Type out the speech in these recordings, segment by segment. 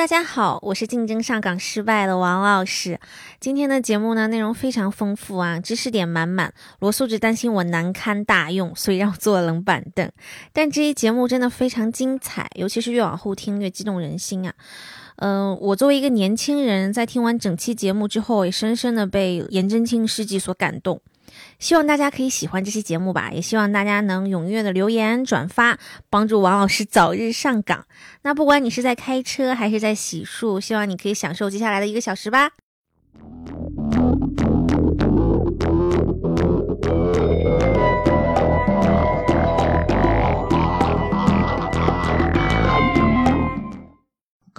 大家好，我是竞争上岗失败的王老师。今天的节目呢，内容非常丰富啊，知识点满满。罗素只担心我难堪大用，所以让我坐冷板凳。但这一节目真的非常精彩，尤其是越往后听越激动人心啊。嗯，我作为一个年轻人，在听完整期节目之后，也深深的被颜真卿事迹所感动。希望大家可以喜欢这期节目吧，也希望大家能踊跃的留言转发，帮助王老师早日上岗。那不管你是在开车还是在洗漱，希望你可以享受接下来的一个小时吧。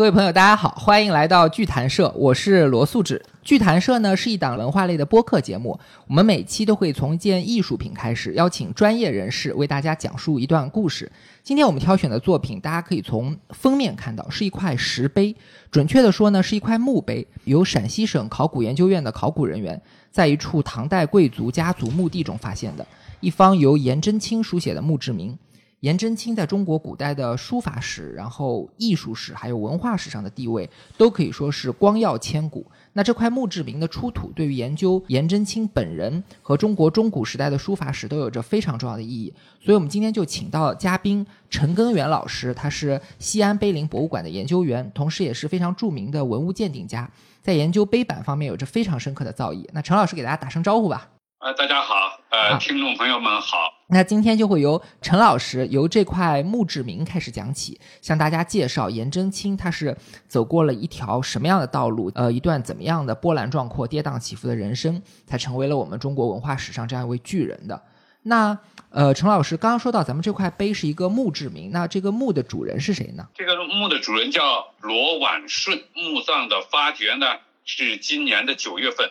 各位朋友，大家好，欢迎来到剧谈社，我是罗素志。剧谈社呢是一档文化类的播客节目，我们每期都会从一件艺术品开始，邀请专业人士为大家讲述一段故事。今天我们挑选的作品，大家可以从封面看到，是一块石碑，准确的说呢是一块墓碑，由陕西省考古研究院的考古人员在一处唐代贵族家族墓地中发现的一方由颜真卿书写的墓志铭。颜真卿在中国古代的书法史、然后艺术史还有文化史上的地位，都可以说是光耀千古。那这块墓志铭的出土，对于研究颜真卿本人和中国中古时代的书法史都有着非常重要的意义。所以，我们今天就请到嘉宾陈根源老师，他是西安碑林博物馆的研究员，同时也是非常著名的文物鉴定家，在研究碑版方面有着非常深刻的造诣。那陈老师给大家打声招呼吧。呃，大家好，呃，听众朋友们好。那今天就会由陈老师由这块墓志铭开始讲起，向大家介绍颜真卿他是走过了一条什么样的道路，呃，一段怎么样的波澜壮阔、跌宕起伏的人生，才成为了我们中国文化史上这样一位巨人的。那呃，陈老师刚刚说到咱们这块碑是一个墓志铭，那这个墓的主人是谁呢？这个墓的主人叫罗婉顺，墓葬的发掘呢是今年的九月份。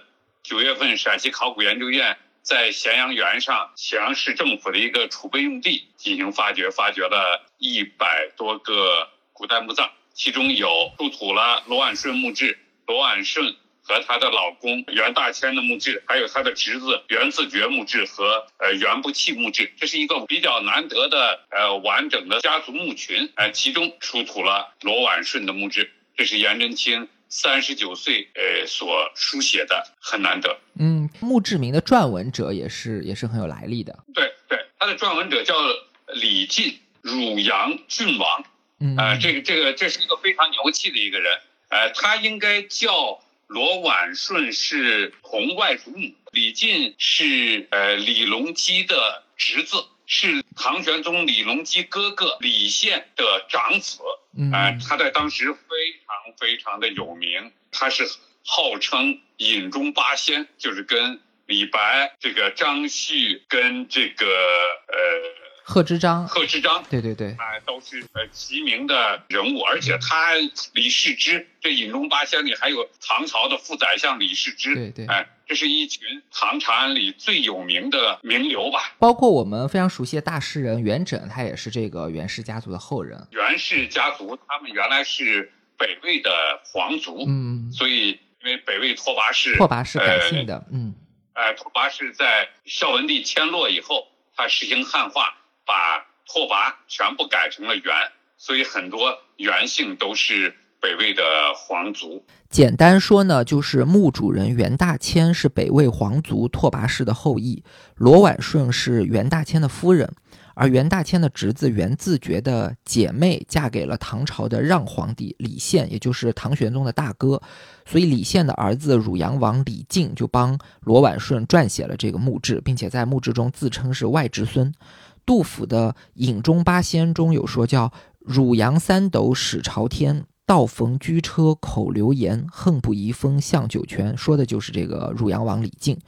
九月份，陕西考古研究院在咸阳原上咸阳市政府的一个储备用地进行发掘，发掘了一百多个古代墓葬，其中有出土了罗婉顺墓志、罗婉顺和她的老公袁大千的墓志，还有他的侄子袁自觉墓志和呃袁不弃墓志，这是一个比较难得的呃完整的家族墓群，呃，其中出土了罗婉顺的墓志，这是颜真卿。三十九岁，呃，所书写的很难得。嗯，墓志铭的撰文者也是也是很有来历的。对对，他的撰文者叫李进，汝阳郡王。嗯，啊，这个这个这是一个非常牛气的一个人。呃，他应该叫罗婉顺是同外祖母，李进是呃李隆基的侄子。是唐玄宗李隆基哥哥李宪的长子，嗯，他在当时非常非常的有名，他是号称饮中八仙，就是跟李白、这个张旭跟这个呃。贺知章，贺知章，对对对，啊，都是呃齐名的人物，而且他李世之这饮中八仙里还有唐朝的副宰相李世之，对对，哎，这是一群唐长安里最有名的名流吧。包括我们非常熟悉的大诗人元稹，他也是这个袁氏家族的后人。袁氏家族他们原来是北魏的皇族，嗯，所以因为北魏拓跋氏，拓跋氏改姓的，嗯，哎，拓跋氏在孝文帝迁落以后，他实行汉化。把拓跋全部改成了元，所以很多元姓都是北魏的皇族。简单说呢，就是墓主人袁大千是北魏皇族拓跋氏的后裔，罗婉顺是袁大千的夫人，而袁大千的侄子袁自觉的姐妹嫁给了唐朝的让皇帝李宪，也就是唐玄宗的大哥，所以李宪的儿子汝阳王李靖就帮罗婉顺撰写了这个墓志，并且在墓志中自称是外侄孙。杜甫的《饮中八仙》中有说叫“汝阳三斗始朝天，道逢居车口流言，恨不移风向九泉”，说的就是这个汝阳王李靖。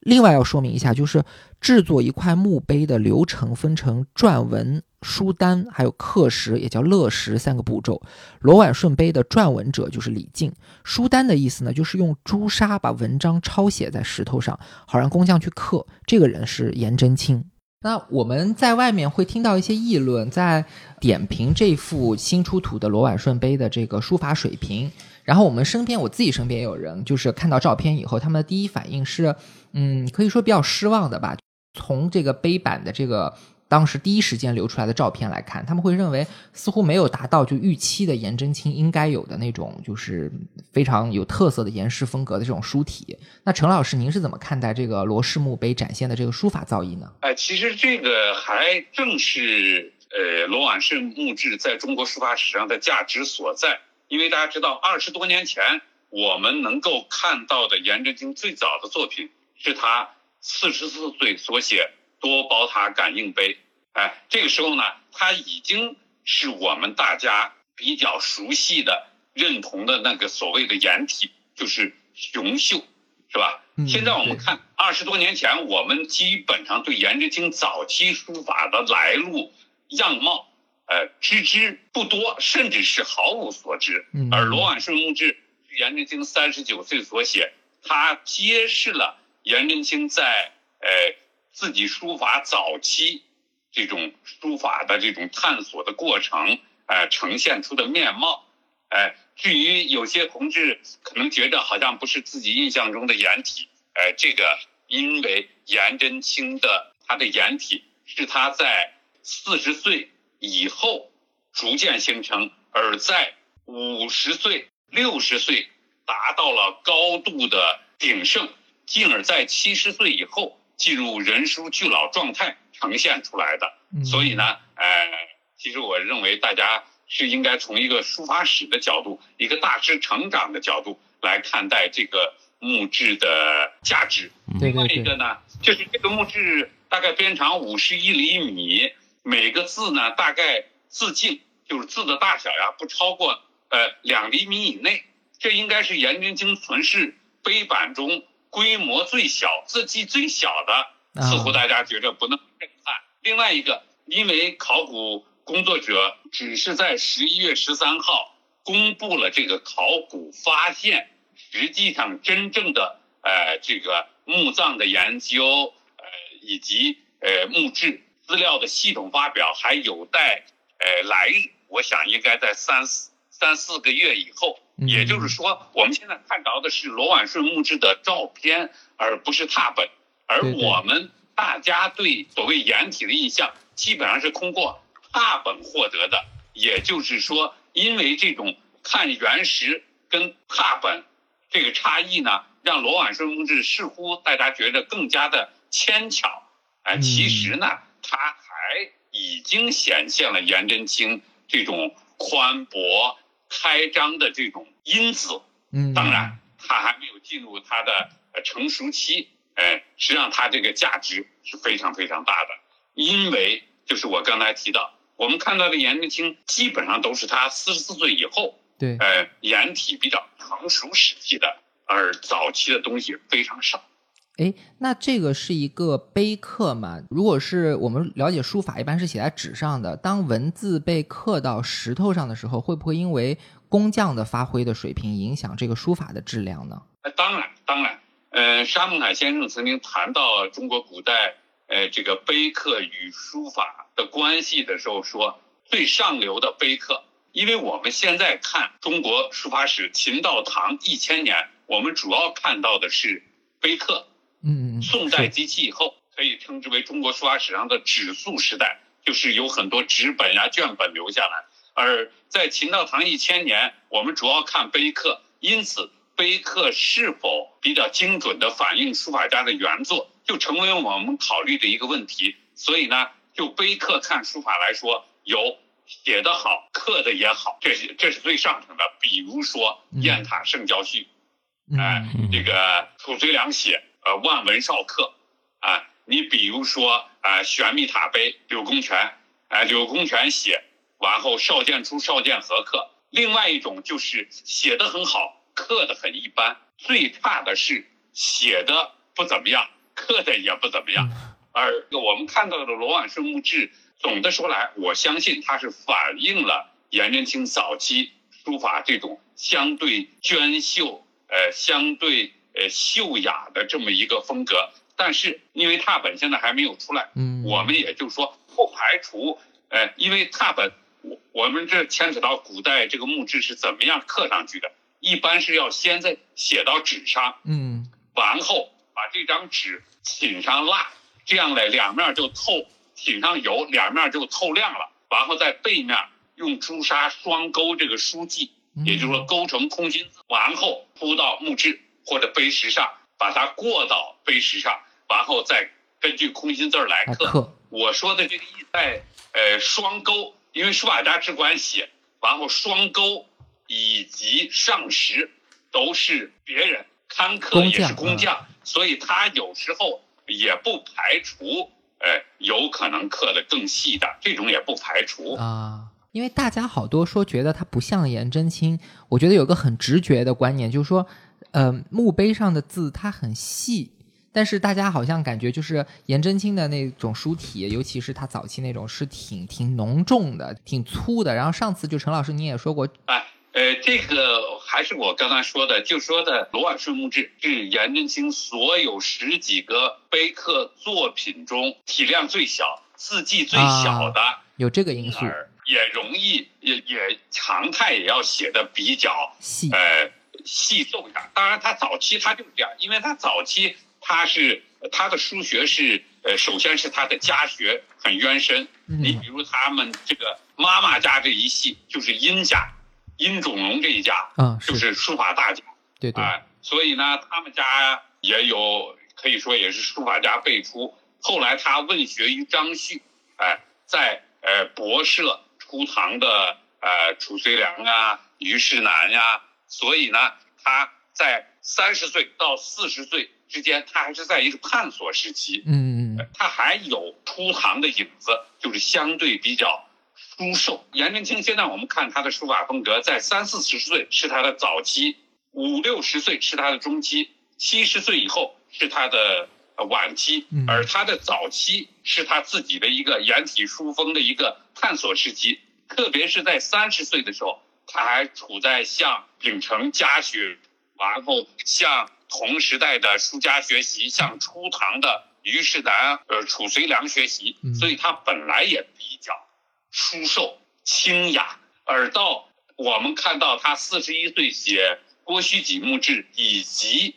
另外要说明一下，就是制作一块墓碑的流程分成撰文、书单，还有刻石，也叫勒石三个步骤。罗婉顺碑的撰文者就是李靖，书单的意思呢，就是用朱砂把文章抄写在石头上，好让工匠去刻。这个人是颜真卿。那我们在外面会听到一些议论，在点评这幅新出土的罗婉顺碑的这个书法水平。然后我们身边，我自己身边也有人，就是看到照片以后，他们的第一反应是，嗯，可以说比较失望的吧。从这个碑版的这个当时第一时间流出来的照片来看，他们会认为似乎没有达到就预期的颜真卿应该有的那种就是非常有特色的颜氏风格的这种书体。那陈老师，您是怎么看待这个罗氏墓碑展现的这个书法造诣呢？哎，其实这个还正是呃罗婉胜墓志在中国书法史上的价值所在，因为大家知道，二十多年前我们能够看到的颜真卿最早的作品是他四十四岁所写。多宝塔感应碑，哎，这个时候呢，它已经是我们大家比较熟悉的、认同的那个所谓的颜体，就是雄秀，是吧？现在我们看二十多年前，我们基本上对颜真卿早期书法的来路、样貌，呃，知之不多，甚至是毫无所知。而罗婉顺墓志是颜真卿三十九岁所写，它揭示了颜真卿在呃。自己书法早期这种书法的这种探索的过程，呃，呈现出的面貌，哎，至于有些同志可能觉得好像不是自己印象中的颜体，哎，这个因为颜真卿的他的颜体是他在四十岁以后逐渐形成，而在五十岁、六十岁达到了高度的鼎盛，进而在七十岁以后。进入人书俱老状态呈现出来的，所以呢，呃，其实我认为大家是应该从一个书法史的角度，一个大师成长的角度来看待这个墓志的价值。另外一个呢，就是这个墓志大概边长五十一厘米，每个字呢大概字径就是字的大小呀不超过呃两厘米以内，这应该是颜真卿存世碑版中。规模最小、字迹最小的，似乎大家觉着不那么震撼。另外一个，因为考古工作者只是在十一月十三号公布了这个考古发现，实际上真正的呃这个墓葬的研究，呃以及呃墓志资料的系统发表还有待呃来日。我想应该在三四三四个月以后。也就是说，我们现在看到的是罗婉顺墓志的照片，而不是拓本。而我们大家对所谓颜体的印象，基本上是通过拓本获得的。也就是说，因为这种看原石跟拓本这个差异呢，让罗婉顺墓志似乎大家觉得更加的牵强。哎，其实呢，它还已经显现了颜真卿这种宽博。开张的这种因子，嗯，当然它还没有进入它的成熟期，哎，实际上它这个价值是非常非常大的，因为就是我刚才提到，我们看到的颜真卿基本上都是他四十四岁以后，对，呃，颜体比较成熟时期的，而早期的东西非常少。哎，那这个是一个碑刻嘛？如果是我们了解书法，一般是写在纸上的。当文字被刻到石头上的时候，会不会因为工匠的发挥的水平影响这个书法的质量呢？呃，当然，当然。呃，沙孟海先生曾经谈到中国古代呃这个碑刻与书法的关系的时候说，最上流的碑刻，因为我们现在看中国书法史，秦到唐一千年，我们主要看到的是碑刻。嗯，宋代及其以后，可以称之为中国书法史上的纸塑时代，就是有很多纸本呀、卷本留下来。而在秦到唐一千年，我们主要看碑刻，因此碑刻是否比较精准的反映书法家的原作，就成为我们考虑的一个问题。所以呢，就碑刻看书法来说，有写的好，刻的也好，这是这是最上乘的。比如说《雁塔圣教序》，哎，这个褚遂良写。呃，万文少刻，啊，你比如说啊，玄秘塔碑，柳公权，啊，柳公权写完后，少剑出，少剑合刻。另外一种就是写的很好，刻的很一般，最差的是写的不怎么样，刻的也不怎么样。而我们看到的罗婉顺墓志，总的说来，我相信它是反映了颜真卿早期书法这种相对娟秀，呃，相对。呃，秀雅的这么一个风格，但是因为拓本现在还没有出来，嗯，我们也就是说不排除，呃，因为拓本，我我们这牵扯到古代这个木质是怎么样刻上去的，一般是要先在写到纸上，嗯，完后把这张纸浸上蜡，这样嘞两面就透浸上油，两面就透亮了。然后在背面用朱砂双勾这个书记，也就是说勾成空心字，完后铺到木质或者碑石上，把它过到碑石上，然后再根据空心字来刻。我说的这个意在呃双钩，因为书法家只管写，然后双钩以及上石都是别人刊刻也是工匠，所以他有时候也不排除。哎，有可能刻的更细的，这种也不排除啊。因为大家好多说觉得它不像颜真卿，我觉得有个很直觉的观念，就是说，呃，墓碑上的字它很细，但是大家好像感觉就是颜真卿的那种书体，尤其是他早期那种是挺挺浓重的、挺粗的。然后上次就陈老师你也说过，哎。呃，这个还是我刚才说的，就说的罗婉顺墓志是颜真卿所有十几个碑刻作品中体量最小、字迹最小的，有这个因素，也容易也也常态也要写的比较细，呃，细奏一下。当然，他早期他就是这样，因为他早期他是他的书学是呃，首先是他的家学很渊深，你比如他们这个妈妈家这一系就是殷家。殷种龙这一家，嗯，就是书法大家，对对，所以呢，他们家也有可以说也是书法家辈出。后来他问学于张旭，哎，在呃博社出堂的呃褚遂良啊、虞世南呀，所以呢，他在三十岁到四十岁之间，他还是在一个探索时期，嗯嗯，他还有初唐的影子，就是相对比较。书瘦，颜真卿现在我们看他的书法风格，在三四十岁是他的早期，五六十岁是他的中期，七十岁以后是他的晚期，而他的早期是他自己的一个颜体书风的一个探索时期，特别是在三十岁的时候，他还处在向秉承家学，然后向同时代的书家学习，向初唐的虞世南、呃褚遂良学习，所以他本来也比较。书瘦清雅，而到我们看到他四十一岁写郭虚己墓志，以及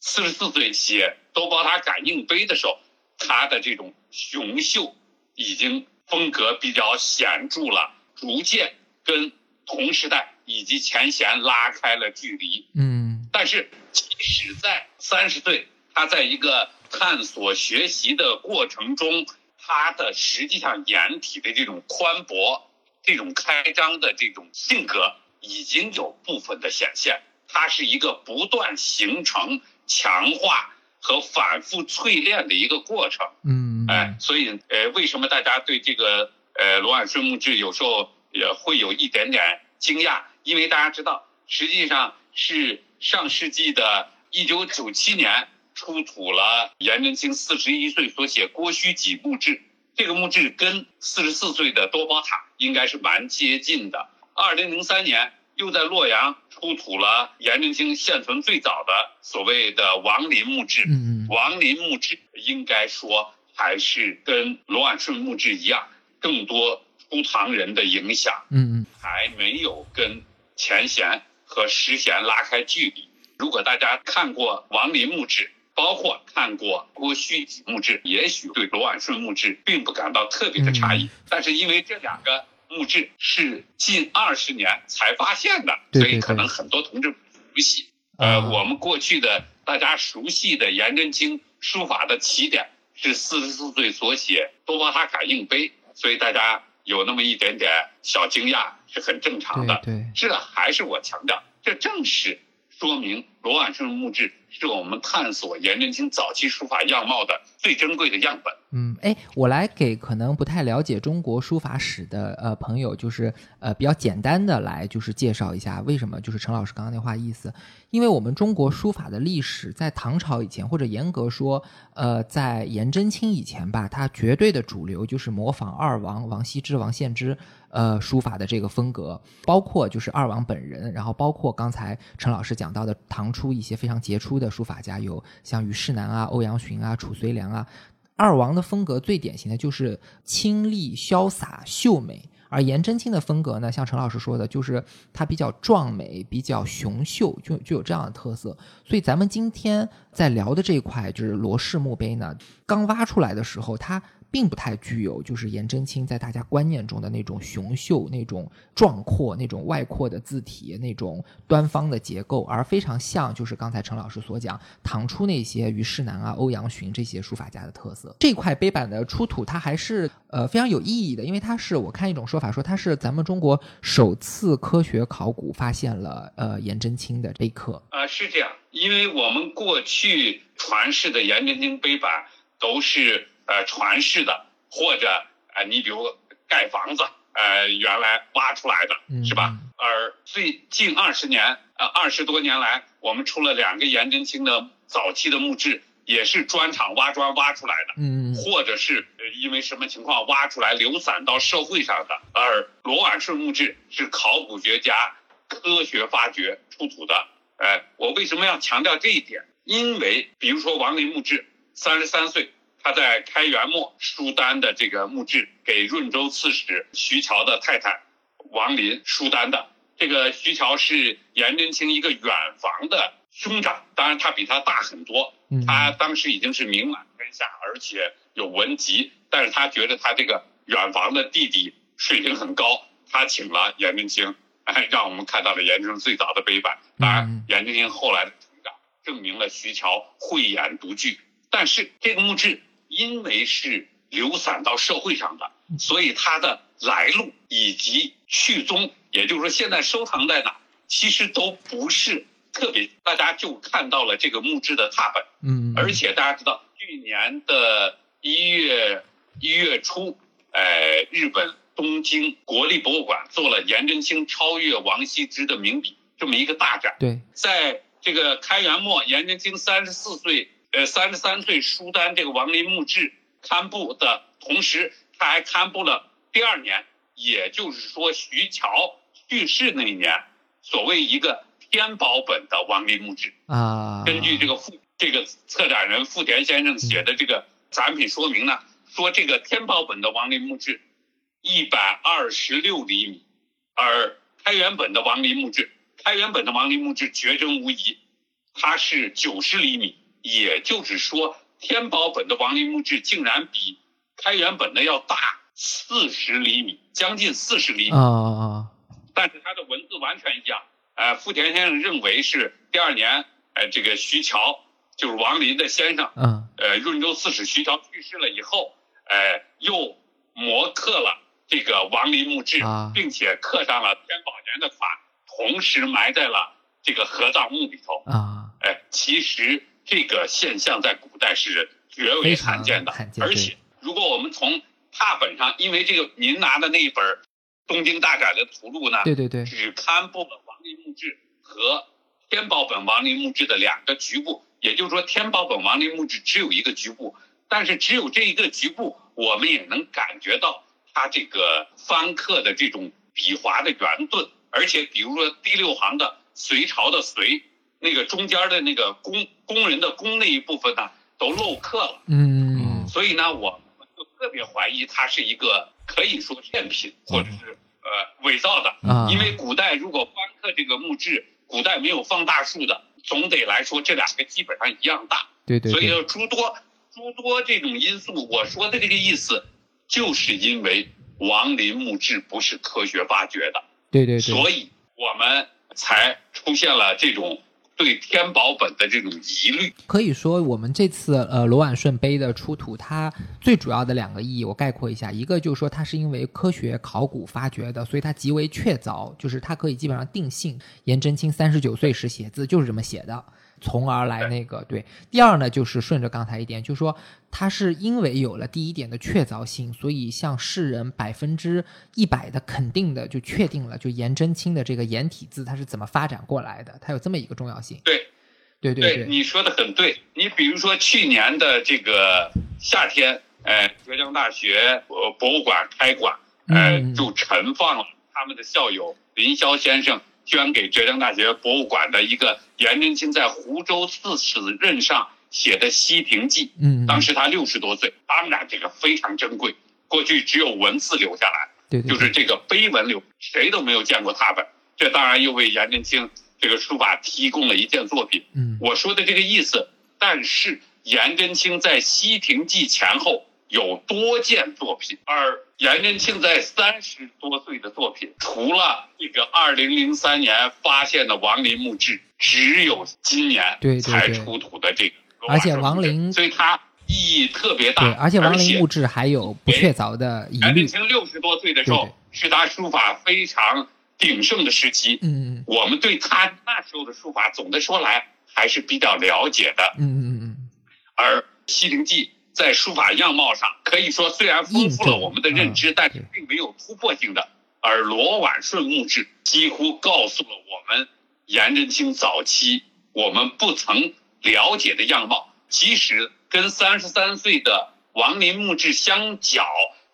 四十四岁写多宝塔感应碑的时候，他的这种雄秀已经风格比较显著了，逐渐跟同时代以及前贤拉开了距离。嗯，但是即使在三十岁，他在一个探索学习的过程中。他的实际上颜体的这种宽博、这种开张的这种性格已经有部分的显现。它是一个不断形成、强化和反复淬炼的一个过程。嗯，哎，所以呃，为什么大家对这个呃罗婉顺墓志有时候也会有一点点惊讶？因为大家知道，实际上是上世纪的一九九七年。出土了颜真卿四十一岁所写郭虚己墓志，这个墓志跟四十四岁的多宝塔应该是蛮接近的。二零零三年又在洛阳出土了颜真卿现存最早的所谓的王林墓志。王林墓志应该说还是跟罗婉顺墓志一样，更多初唐人的影响。嗯嗯，还没有跟前贤和实贤拉开距离。如果大家看过王林墓志，包括看过郭虚己墓志，也许对罗婉顺墓志并不感到特别的诧异，但是因为这两个墓志是近二十年才发现的，所以可能很多同志不熟悉。呃，我们过去的大家熟悉的颜真卿书法的起点是四十四岁所写《多宝塔感应碑》，所以大家有那么一点点小惊讶是很正常的。对，这还是我强调，这正是说明罗婉顺墓志。是我们探索颜真卿早期书法样貌的最珍贵的样本。嗯，哎，我来给可能不太了解中国书法史的呃朋友，就是呃比较简单的来就是介绍一下为什么就是陈老师刚刚那话意思，因为我们中国书法的历史在唐朝以前，或者严格说，呃，在颜真卿以前吧，它绝对的主流就是模仿二王王羲之、王献之。呃，书法的这个风格，包括就是二王本人，然后包括刚才陈老师讲到的唐初一些非常杰出的书法家，有像虞世南啊、欧阳询啊、褚遂良啊。二王的风格最典型的就是清丽、潇洒、秀美，而颜真卿的风格呢，像陈老师说的，就是他比较壮美、比较雄秀，就就有这样的特色。所以咱们今天在聊的这一块就是罗氏墓碑呢，刚挖出来的时候，它并不太具有就是颜真卿在大家观念中的那种雄秀、那种壮阔、那种外扩的字体、那种端方的结构，而非常像就是刚才陈老师所讲唐初那些虞世南啊、欧阳询这些书法家的特色。这块碑版的出土，它还是呃非常有意义的，因为它是我看一种说法说它是咱们中国首次科学考古发现了呃颜真卿的碑刻。啊、是这样，因为我们过去传世的颜真卿碑版都是呃传世的，或者呃你比如盖房子，呃原来挖出来的嗯是吧？而最近二十年，呃二十多年来，我们出了两个颜真卿的早期的墓志，也是砖厂挖砖挖出来的。嗯或者是呃因为什么情况挖出来流散到社会上的，而罗婉顺墓志是考古学家科学发掘出土的。呃，我为什么要强调这一点？因为比如说王林墓志，三十三岁，他在开元末书丹的这个墓志，给润州刺史徐桥的太太王林书丹的。这个徐桥是颜真卿一个远房的兄长，当然他比他大很多，嗯他当时已经是名满天下，而且有文集，但是他觉得他这个远房的弟弟水平很高，他请了颜真卿，哎，让我们看到了颜真卿最早的碑版。当嗯然，颜真卿后来的成长证明了徐桥慧眼独具，但是这个墓志因为是流散到社会上的，所以它的来路以及去踪，也就是说现在收藏在哪，其实都不是特别，大家就看到了这个墓志的拓本。嗯，而且大家知道，去年的一月一月初，呃，日本东京国立博物馆做了颜真卿超越王羲之的名笔这么一个大展。对，在这个开元末，颜真卿三十四岁，呃，三十三岁书丹这个王林墓志刊布的同时，他还刊布了第二年，也就是说徐桥去世那一年，所谓一个天宝本的王林墓志。啊，根据这个富这个策展人富田先生写的这个展品说明呢，说这个天宝本的王林墓志一百二十六厘米，而开元本的王林墓志，开元本的王林墓志绝真无疑，它是九十厘米，也就是说天宝本的王林墓志竟然比开元本的要大四十厘米，将近四十厘米。啊啊但是它的文字完全一样。呃，富田先生认为是第二年，呃，这个徐桥就是王林的先生，嗯呃，润州刺史徐桥去世了以后，呃，又摹刻了这个王林墓志，啊并且刻上了天宝年的款，同时埋在了这个合葬墓里头。啊，哎，其实这个现象在古代是绝为罕见的，而且如果我们从拓本上，因为这个您拿的那一本《东京大展的图录呢，对对对，只刊布了王林墓志和天宝本王林墓志的两个局部，也就是说天宝本王林墓志只有一个局部，但是只有这一个局部，我们也能感觉到它这个方刻的这种笔划的圆钝，而且比如说第六行的隋朝的隋，那个中间的那个工工人的工那一部分呢，都漏刻了。嗯。所以呢，我们就特别怀疑它是一个可以说赝品或者是呃伪造的，啊，因为古代如果翻刻这个墓志，古代没有放大术的，总得来说这两个基本上一样大，对对对，所以说诸多诸多这种因素，我说的这个意思，就是因为王林墓志不是科学发掘的，对对对，所以我们才出现了这种对天宝本的这种疑虑。可以说，我们这次呃罗婉顺碑的出土，它最主要的两个意义，我概括一下，一个就是说它是因为科学考古发掘的，所以它极为确凿，就是它可以基本上定性颜真卿三十九岁时写字就是这么写的，从而来那个对。第二呢，就是顺着刚才一点，就是说它是因为有了第一点的确凿性，所以向世人百分之一百的肯定的就确定了，就颜真卿的这个颜体字它是怎么发展过来的，它有这么一个重要性。对，对对对，你说的很对。你比如说去年的这个夏天，呃，浙江大学呃博物馆开馆，呃，嗯就陈放了他们的校友林霄先生捐给浙江大学博物馆的一个颜真卿在湖州刺史任上写的《西平记》。嗯，当时他六十多岁，当然这个非常珍贵，过去只有文字留下来。对对，就是这个碑文留，谁都没有见过他本。这当然又为颜真卿这个书法提供了一件作品。嗯我说的这个意思，但是颜真卿在《西亭记》前后有多件作品，而颜真卿在三十多岁的作品，除了这个二零零三年发现的王林墓志，只有今年才出土的这个罗而且王林所以它意义特别大。对，而且王陵且墓志还有不确凿的疑虑颜真。卿六十多岁的时候是他书法非常鼎盛的时期。嗯我们对他那时候的书法，总的说来还是比较了解的。嗯嗯嗯嗯而西陵记在书法样貌上，可以说虽然丰富了我们的认知，嗯但是并没有突破性的。而罗婉顺墓志几乎告诉了我们颜真卿早期我们不曾了解的样貌，即使跟三十三岁的王林墓志相较，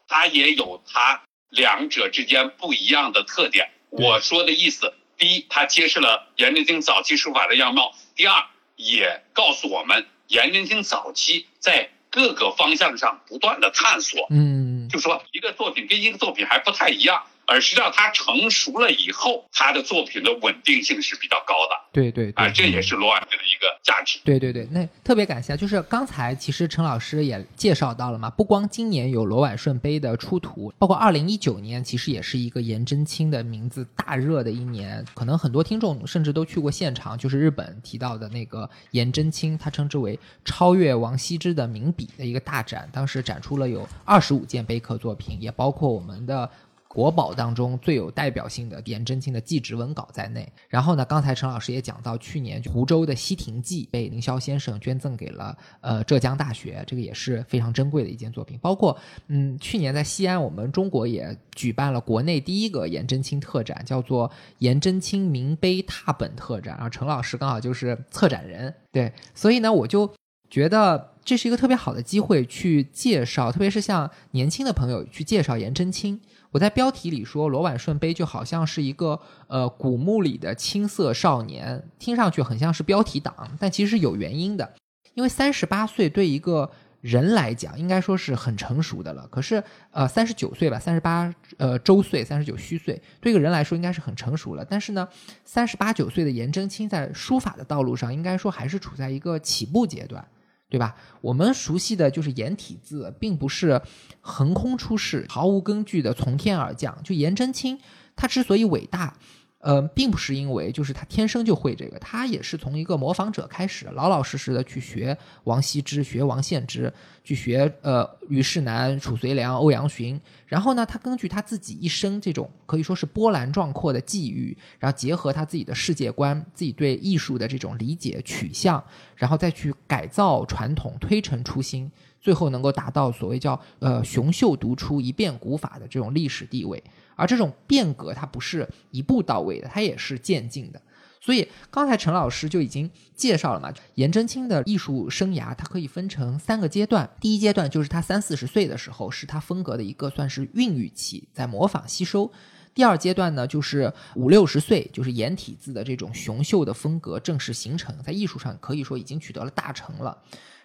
它也有它两者之间不一样的特点。我说的意思，第一，它揭示了颜真卿早期书法的样貌；第二，也告诉我们颜真卿早期在各个方向上不断的探索。嗯，就说一个作品跟一个作品还不太一样，而实际上它成熟了以后，他的作品的稳定性是比较高的对对对，啊，这也是罗婉约的一个价值。对对对，那特别感谢啊，就是刚才其实陈老师也介绍到了嘛，不光今年有罗婉顺碑的出土，包括二零一九年其实也是一个颜真卿的名字大热的一年，可能很多听众甚至都去过现场，就是日本提到的那个颜真卿，他称之为超越王羲之的名笔的一个大展，当时展出了有二十五件碑刻作品，也包括我们的。国宝当中最有代表性的颜真卿的祭侄文稿在内。然后呢，刚才陈老师也讲到，去年湖州的《西亭记》被凌霄先生捐赠给了呃浙江大学，这个也是非常珍贵的一件作品。包括嗯，去年在西安，我们中国也举办了国内第一个颜真卿特展，叫做颜真卿名碑拓本特展。然后陈老师刚好就是策展人，对，所以呢，我就觉得这是一个特别好的机会去介绍，特别是像年轻的朋友去介绍颜真卿。我在标题里说罗婉顺碑就好像是一个呃古墓里的青涩少年，听上去很像是标题党，但其实是有原因的。因为三十八岁对一个人来讲，应该说是很成熟的了。可是呃三十九岁吧，三十八呃周岁，三十九虚岁，对一个人来说应该是很成熟了。但是呢，三十八九岁的颜真卿在书法的道路上，应该说还是处在一个起步阶段。对吧？我们熟悉的就是颜体字，并不是横空出世、毫无根据的从天而降。就颜真卿，他之所以伟大，呃，并不是因为就是他天生就会这个，他也是从一个模仿者开始，老老实实的去学王羲之、学王献之，去学呃虞世南、褚遂良、欧阳询。然后呢，他根据他自己一生这种可以说是波澜壮阔的际遇，然后结合他自己的世界观、自己对艺术的这种理解取向，然后再去改造传统、推陈出新，最后能够达到所谓叫呃雄秀独出、一变古法的这种历史地位。而这种变革，它不是一步到位的，它也是渐进的。所以刚才陈老师就已经介绍了嘛，颜真卿的艺术生涯，它可以分成三个阶段。第一阶段就是他三四十岁的时候，是他风格的一个算是孕育期，在模仿吸收。第二阶段呢，就是五六十岁，就是颜体字的这种雄秀的风格正式形成，在艺术上可以说已经取得了大成了。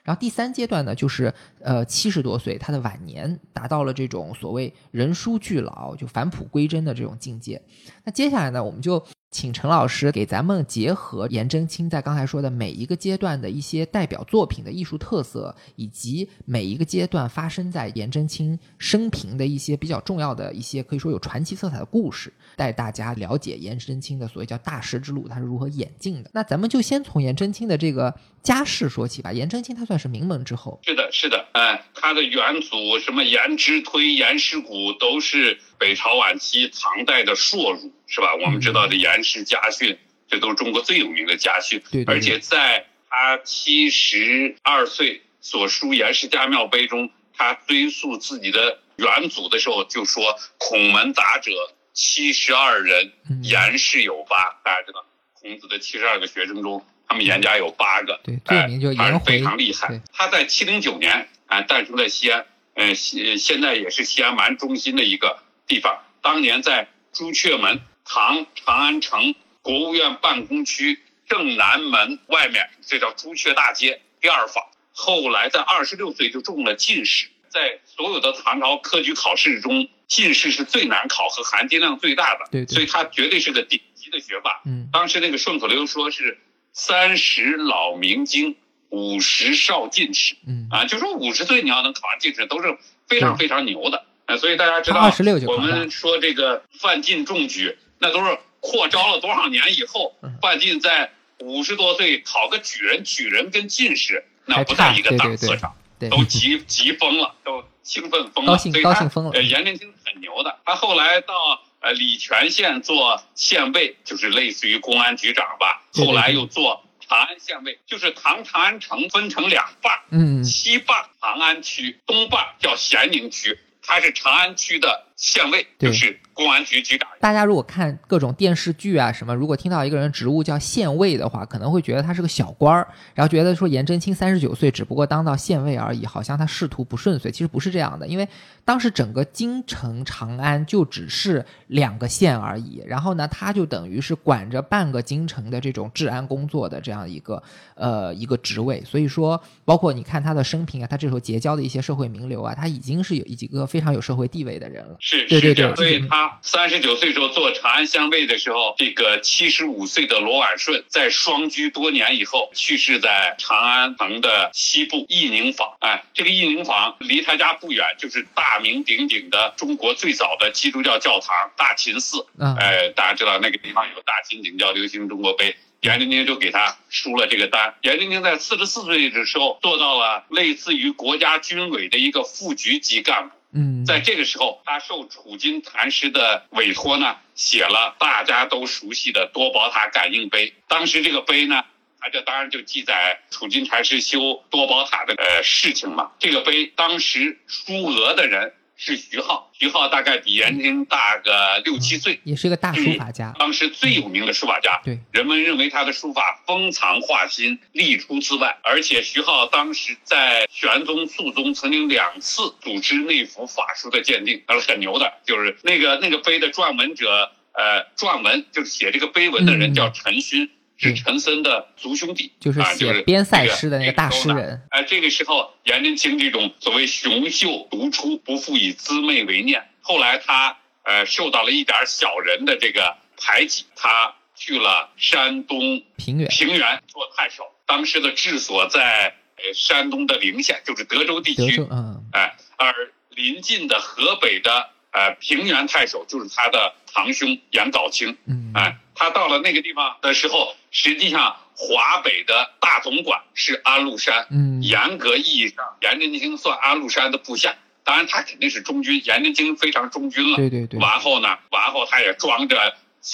然后第三阶段呢，就是呃七十多岁，他的晚年达到了这种所谓人书俱老，就返璞归真的这种境界。那接下来呢，我们就请陈老师给咱们结合颜真卿在刚才说的每一个阶段的一些代表作品的艺术特色，以及每一个阶段发生在颜真卿生平的一些比较重要的一些可以说有传奇色彩的故事，带大家了解颜真卿的所谓叫大师之路，他是如何演进的。那咱们就先从颜真卿的这个家世说起吧。颜真卿他算是名门之后，是的，是的，哎，他的元祖什么颜之推、颜师古都是北朝晚期唐代的硕儒，是吧？我们知道的颜氏家训，这都是中国最有名的家训。而且在他七十二岁所书《颜氏家庙碑》中，他追溯自己的远祖的时候，就说：“孔门杂者七十二人，嗯颜氏有八。”大家知道，孔子的七十二个学生中，他们颜家有八个。对，最有名就他是非常厉害。他在七零九年啊诞生在西安，呃，西现在也是西安蛮中心的一个地方。当年在朱雀门唐长安城国务院办公区正南门外面，这叫朱雀大街第二坊。后来在二十六岁就中了进士，在所有的唐朝科举考试中，进士是最难考和含金量最大的，对对所以他绝对是个顶级的学霸。嗯当时那个顺口溜说是“三十老明经，五十少进士嗯啊，就说五十岁你要能考上进士，都是非常非常牛的。呃，所以大家知道，他26就考我们说这个范进中举，那都是扩招了多少年以后嗯，范进在五十多岁考个举人，举人跟进士那不在一个档次上。对，都急急疯了，都兴奋疯了，高兴所以他高兴疯了呃，颜真卿很牛的，他后来到呃礼泉县做县尉，就是类似于公安局长吧。后来又做长安县尉，就是唐长安城分成两半儿，嗯西半长安区，东半叫咸宁区，他是长安区的县尉，就是公安局局长。大家如果看各种电视剧啊什么，如果听到一个人职务叫县尉的话，可能会觉得他是个小官儿，然后觉得说颜真卿三十九岁只不过当到县尉而已，好像他仕途不顺遂。其实不是这样的，因为当时整个京城长安就只是两个县而已，然后呢，他就等于是管着半个京城的这种治安工作的这样一个呃一个职位。所以说，包括你看他的生平啊，他这时候结交的一些社会名流啊，他已经是有几个非常有社会地位的人了。是对对是这样，对所以他三十九岁时候做长安相尉的时候，这个七十五岁的罗婉顺在双居多年以后去世在长安城的西部义宁坊。哎，这个义宁坊离他家不远，就是大名鼎鼎的中国最早的基督教教堂大秦寺。嗯，呃，大家知道那个地方有大秦景教流行中国碑，颜真卿就给他输了这个单。颜真卿在四十四岁的时候做到了类似于国家军委的一个副局级干部。嗯，在这个时候，他受楚金禅师的委托呢，写了大家都熟悉的多宝塔感应碑。当时这个碑呢，他这当然就记载楚金禅师修多宝塔的呃事情嘛。这个碑当时书额的人是徐浩，徐浩大概比颜真大个六七岁，也是一个大书法家。当时最有名的书法家。对，人们认为他的书法风藏画心，立出自外。而且徐浩当时在玄宗、肃宗曾经两次组织内府法书的鉴定，他是很牛的。就是那个那个碑的撰文者，呃，撰文就是写这个碑文的人嗯叫陈勋，是陈森的族兄弟，就是啊写边塞诗的那个大诗。这个人。哎，这个时候颜真卿这种所谓雄秀独出，不复以姊妹为念。后来他呃受到了一点小人的这个排挤，他去了山东平原，平原做太守，当时的治所在呃山东的陵县，就是德州地区，，嗯哎，而临近的河北的呃平原太守就是他的堂兄颜杲卿，嗯，哎，他到了那个地方的时候，实际上华北的大总管是安禄山，嗯，严格意义上，颜真卿算安禄山的部下，当然他肯定是忠君，颜真卿非常忠君了。对对对，完后呢，完后他也装着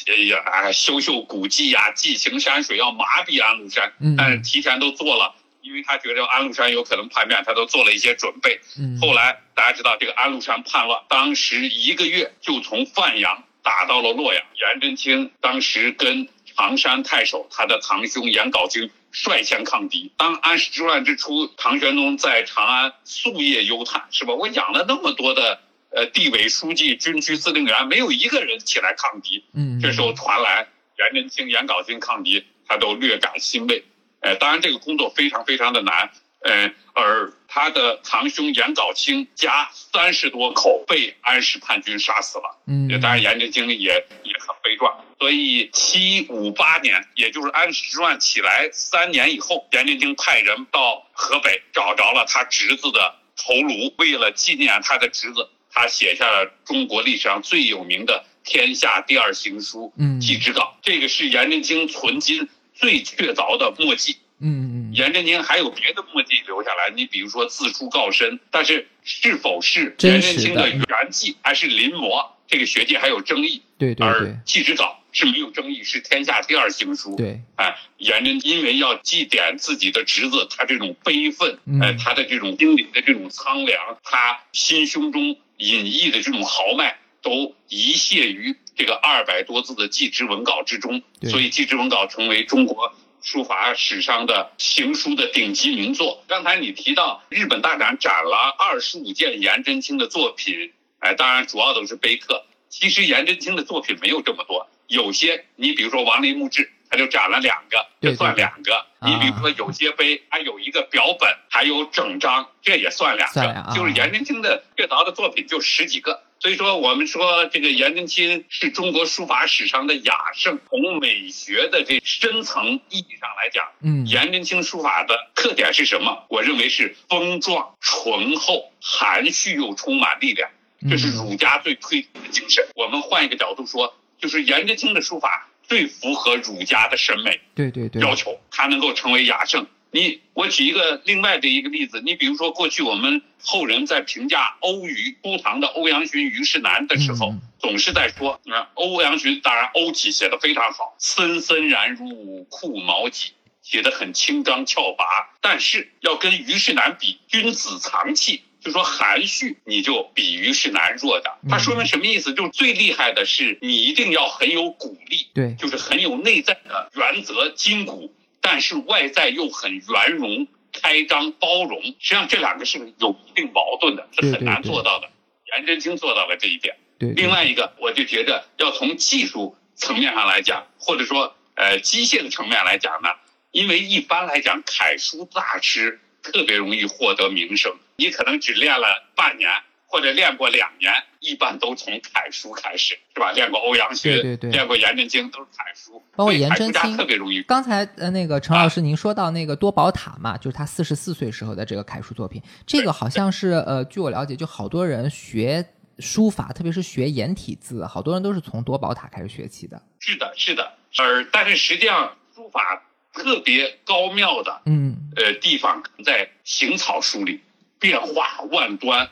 呃呀修修古迹呀、寄情山水，要麻痹安禄山，嗯但是提前都做了。因为他觉得安禄山有可能叛变，他都做了一些准备。嗯，后来大家知道，这个安禄山叛乱，当时一个月就从范阳打到了洛阳。颜真卿当时跟常山太守他的堂兄颜杲卿率先抗敌。当安史之乱之初，唐玄宗在长安夙夜忧叹，是吧？我养了那么多的呃地委书记、军区司令员，没有一个人起来抗敌。嗯，这时候传来颜真卿、颜杲卿抗敌，他都略感欣慰。呃，当然这个工作非常非常的难。呃，而他的堂兄颜杲卿家三十多口被安史叛军杀死了。嗯，当然颜真卿也也很悲壮。所以七五八年，也就是安史之乱起来三年以后，颜真卿派人到河北找着了他侄子的头颅，为了纪念他的侄子，他写下了中国历史上最有名的天下第二行书嗯《祭侄稿》，这个是颜真卿存今最确凿的墨迹。嗯嗯颜真卿还有别的墨迹留下来，你比如说自书告身，但是是否是颜真卿的原迹还是临摹，这个学界还有争议。对对对而《祭侄稿》是没有争议，是天下第二行书。对，哎，颜真因为要祭奠自己的侄子，他这种悲愤，嗯哎，他的这种心里的这种苍凉，他心胸中隐逸的这种豪迈，都一泻于这个二百多字的祭侄文稿之中。所以，《祭侄文稿》成为中国书法史上的行书的顶级名作。刚才你提到日本大展展了二十五件颜真卿的作品，哎，当然主要都是碑刻。其实颜真卿的作品没有这么多，有些你比如说王林墓志，他就展了两个，对就算对对两个。啊你比如说有些碑还有一个表本，还有整章，这也算两个。啊就是颜真卿的确凿的作品就十几个，所以说，我们说这个颜真卿是中国书法史上的雅圣。从美学的这深层意义上来讲，嗯，颜真卿书法的特点是什么？我认为是丰壮、醇厚、含蓄又充满力量，这是儒家最推崇的精神。我们换一个角度说，就是颜真卿的书法最符合儒家的审美对对对，要求，他能够成为雅圣。你我举一个另外的一个例子，你比如说过去我们后人在评价欧虞初唐的欧阳询、虞世南的时候，嗯总是在说，啊，欧阳询当然欧体写的非常好，森森然如酷毛戟，写的很清刚峭拔，但是要跟虞世南比，君子藏器。就说含蓄，你就比虞世南弱的。他说明什么意思？就是最厉害的是你一定要很有骨力，对，就是很有内在的原则筋骨，但是外在又很圆融、开张、包容。实际上这两个是有一定矛盾的，是很难做到的。颜真卿做到了这一点。对，对另外一个，我就觉得要从技术层面上来讲，或者说呃机械的层面来讲呢，因为一般来讲楷书大师特别容易获得名声，你可能只练了半年或者练过两年，一般都从楷书开始，是吧？练过欧阳询，对对对练过颜真卿，都是楷书，包括颜真卿特别容易。刚才呃，那个陈老师，您说到那个多宝塔嘛，就是他四十四岁时候的这个楷书作品，这个好像是呃，据我了解，就好多人学书法，特别是学颜体字，好多人都是从多宝塔开始学起的。是的，是的，而但是实际上书法特别高妙的嗯，呃地方在行草书里，变化万端，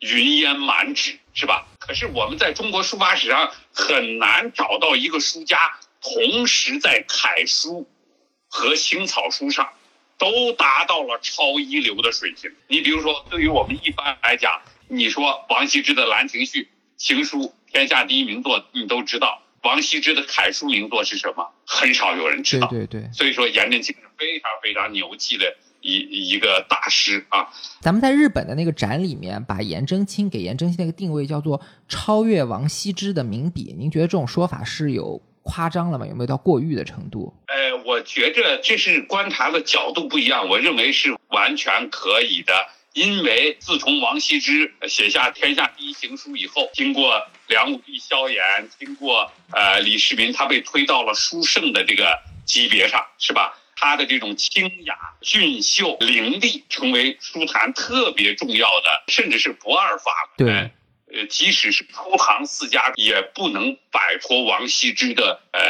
云烟满纸，是吧？可是我们在中国书法史上很难找到一个书家同时在楷书和行草书上都达到了超一流的水平。你比如说，对于我们一般来讲，你说王羲之的《兰亭序》行书天下第一名作，你都知道。王羲之的楷书名作是什么？很少有人知道。对对对。所以说，颜真卿是非常非常牛气的一一个大师啊。咱们在日本的那个展里面，把颜真卿给颜真卿那个定位叫做超越王羲之的名笔，您觉得这种说法是有夸张了吗？有没有到过誉的程度？呃，我觉着这是观察的角度不一样，我认为是完全可以的。因为自从王羲之写下天下第一行书以后，经过梁武帝萧衍，经过呃李世民，他被推到了书圣的这个级别上，是吧？他的这种清雅、俊秀、伶俐，成为书坛特别重要的，甚至是不二法门。对呃，即使是初唐四家，也不能摆脱王羲之的呃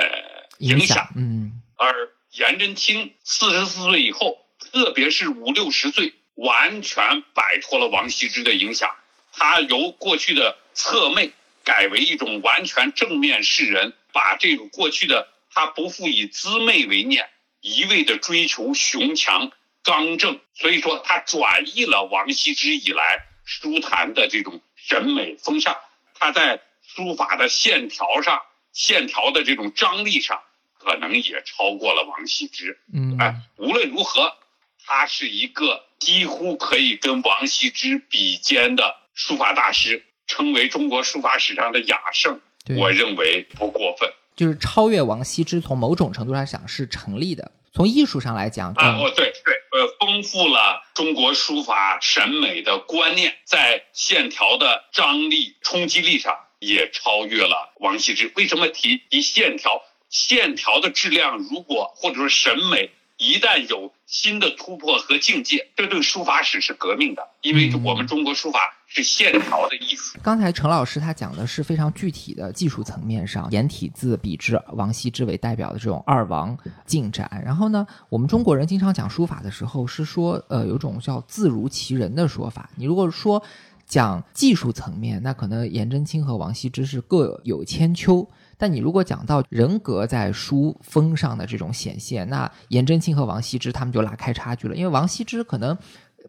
影响。嗯，而颜真卿四十四岁以后，特别是五六十岁，完全摆脱了王羲之的影响。他由过去的侧媚改为一种完全正面示人，把这个过去的他不复以姿媚为念，一味的追求雄强刚正，所以说他转移了王羲之以来书坛的这种审美风尚。他在书法的线条上、线条的这种张力上，可能也超过了王羲之。嗯，哎，无论如何，他是一个几乎可以跟王羲之比肩的书法大师，成为中国书法史上的雅圣，我认为不过分。就是超越王羲之，从某种程度上讲是成立的。从艺术上来讲，啊，嗯哦，对对，呃，丰富了中国书法审美的观念，在线条的张力、冲击力上也超越了王羲之。为什么提提线条？线条的质量，如果或者说审美一旦有新的突破和境界，这对书法史是革命的，因为嗯我们中国书法是线条的艺术。刚才陈老师他讲的是非常具体的技术层面上，颜体字、笔直、王羲之为代表的这种二王进展。然后呢，我们中国人经常讲书法的时候是说，呃，有种叫字如其人的说法。你如果说讲技术层面，那可能颜真卿和王羲之是各有千秋。但你如果讲到人格在书风上的这种显现，那颜真卿和王羲之他们就拉开差距了，因为王羲之可能。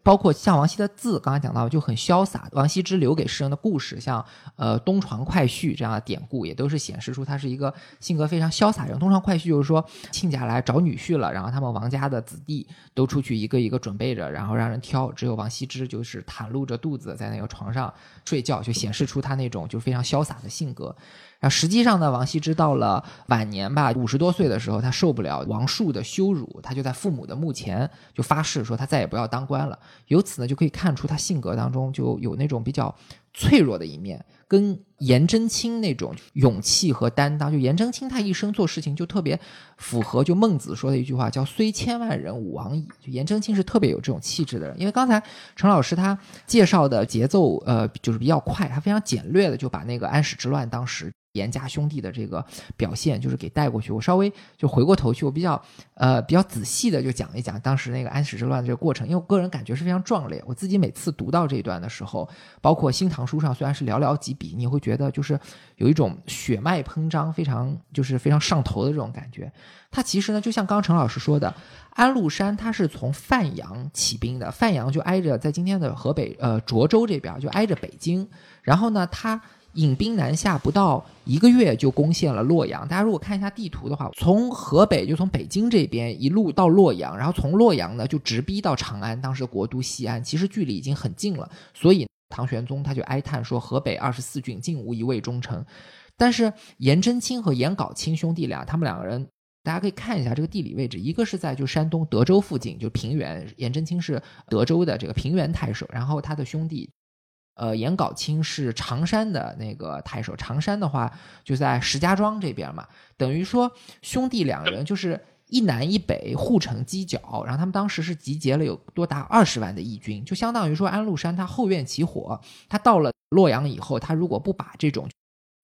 包括像王羲的字，刚才讲到就很潇洒。王羲之留给世人的故事，像呃“东床快婿”这样的典故，也都是显示出他是一个性格非常潇洒人。东床快婿就是说亲家来找女婿了，然后他们王家的子弟都出去一个一个准备着，然后让人挑，只有王羲之就是袒露着肚子在那个床上睡觉，就显示出他那种就非常潇洒的性格。然后实际上呢，王羲之到了晚年吧，五十多岁的时候，他受不了王树的羞辱，他就在父母的墓前就发誓说他再也不要当官了。由此呢，就可以看出他性格当中就有那种比较脆弱的一面。跟颜真卿那种勇气和担当，就颜真卿他一生做事情就特别符合就孟子说的一句话，叫“虽千万人，吾往矣”。就颜真卿是特别有这种气质的人。因为刚才陈老师他介绍的节奏呃就是比较快，他非常简略的就把那个安史之乱当时。严家兄弟的这个表现，就是给带过去。我稍微就回过头去，我比较呃比较仔细的就讲一讲当时那个安史之乱的这个过程，因为我个人感觉是非常壮烈。我自己每次读到这一段的时候，包括《新唐书》上虽然是寥寥几笔，你会觉得就是有一种血脉膨胀，非常就是非常上头的这种感觉。它其实呢，就像刚陈老师说的，安禄山他是从范阳起兵的，范阳就挨着在今天的河北呃涿州这边，就挨着北京。然后呢，他。引兵南下不到一个月就攻陷了洛阳。大家如果看一下地图的话，从河北就从北京这边一路到洛阳，然后从洛阳呢就直逼到长安，当时国都西安，其实距离已经很近了。所以唐玄宗他就哀叹说：“河北二十四郡，竟无一位忠臣。”但是颜真卿和颜杲卿兄弟俩，他们两个人，大家可以看一下这个地理位置，一个是在就山东德州附近，就平原。颜真卿是德州的这个平原太守，然后他的兄弟。呃，颜杲卿是常山的那个太守，常山的话就在石家庄这边嘛，等于说兄弟两人就是一南一北互成犄角，然后他们当时是集结了有多达二十万的义军，就相当于说安禄山他后院起火，他到了洛阳以后，他如果不把这种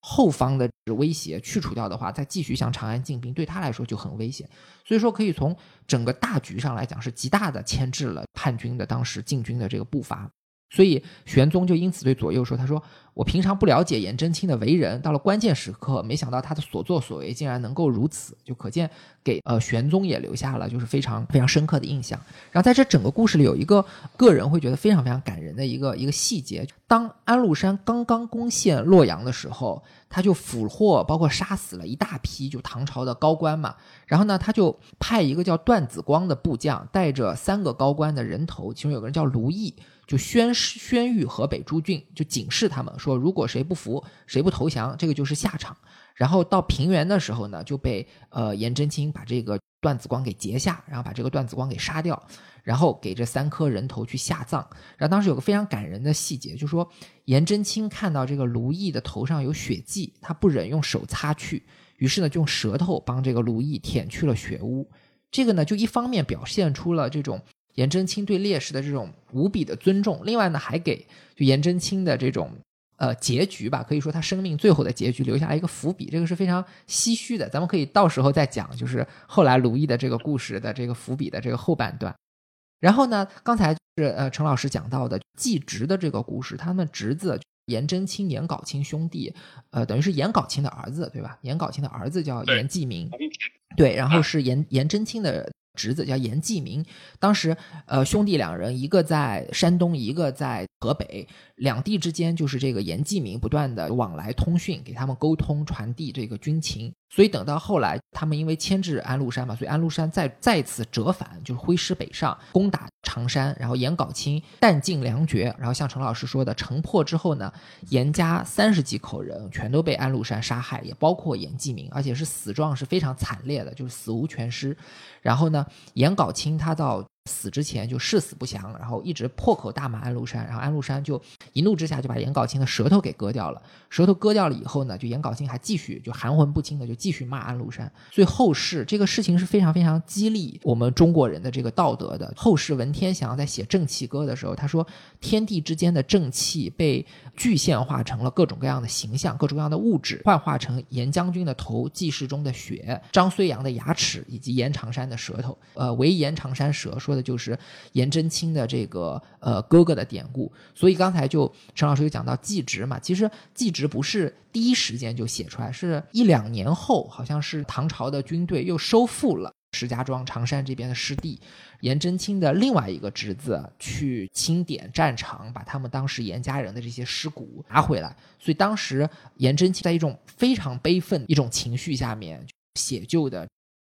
后方的威胁去除掉的话，再继续向长安进兵，对他来说就很危险，所以说可以从整个大局上来讲，是极大的牵制了叛军的当时进军的这个步伐。所以玄宗就因此对左右说：“他说我平常不了解颜真卿的为人，到了关键时刻，没想到他的所作所为竟然能够如此，就可见给呃玄宗也留下了就是非常非常深刻的印象。然后在这整个故事里，有一个个人会觉得非常非常感人的一个一个细节：当安禄山刚刚攻陷洛阳的时候，他就俘获包括杀死了一大批就唐朝的高官嘛。然后呢，他就派一个叫段子光的部将，带着三个高官的人头，其中有个人叫卢毅。”就宣宣谕河北诸郡，就警示他们说，如果谁不服，谁不投降，这个就是下场。然后到平原的时候呢，就被呃颜真卿把这个段子光给截下，然后把这个段子光给杀掉，然后给这三颗人头去下葬。然后当时有个非常感人的细节，就说颜真卿看到这个卢毅的头上有血迹，他不忍用手擦去，于是呢就用舌头帮这个卢毅舔去了血污。这个呢就一方面表现出了这种。颜真卿对烈士的这种无比的尊重，另外呢，还给就颜真卿的这种呃结局吧，可以说他生命最后的结局留下了一个伏笔，这个是非常唏嘘的。咱们可以到时候再讲，就是后来卢毅的这个故事的这个伏笔的这个后半段。然后呢，刚才是呃陈老师讲到的继侄的这个故事，他们侄子颜真卿、颜杲卿兄弟，呃，等于是颜杲卿的儿子，对吧？颜杲卿的儿子叫颜季明，对，然后是颜颜真卿的。侄子叫严继明，当时呃兄弟两人，一个在山东，一个在河北，两地之间就是这个严继明不断的往来通讯，给他们沟通传递这个军情。所以等到后来，他们因为牵制安禄山嘛，所以安禄山再再次折返，就是挥师北上攻打常山。然后颜杲卿弹尽粮绝，然后像陈老师说的，城破之后呢，颜家三十几口人全都被安禄山杀害，也包括颜季明，而且是死状是非常惨烈的，就是死无全尸。然后呢，颜杲卿他到。死之前就誓死不降，然后一直破口大骂安禄山，然后安禄山就一怒之下就把颜杲卿的舌头给割掉了。舌头割掉了以后呢，就颜杲卿还继续就含混不清的就继续骂安禄山。所以后世这个事情是非常非常激励我们中国人的这个道德的。后世文天祥在写《正气歌》的时候，他说天地之间的正气被具现化成了各种各样的形象，各种各样的物质，幻化成颜将军的头、记事中的血、张睢阳的牙齿以及颜长山的舌头。呃，唯颜长山舌说。的就是颜真卿的这个呃哥哥的典故，所以刚才就陈老师就讲到季直嘛，其实季直不是第一时间就写出来，是一两年后，好像是唐朝的军队又收复了石家庄常山这边的失地，颜真卿的另外一个侄子去清点战场，把他们当时颜家人的这些尸骨拿回来，所以当时颜真卿在一种非常悲愤一种情绪下面写就的。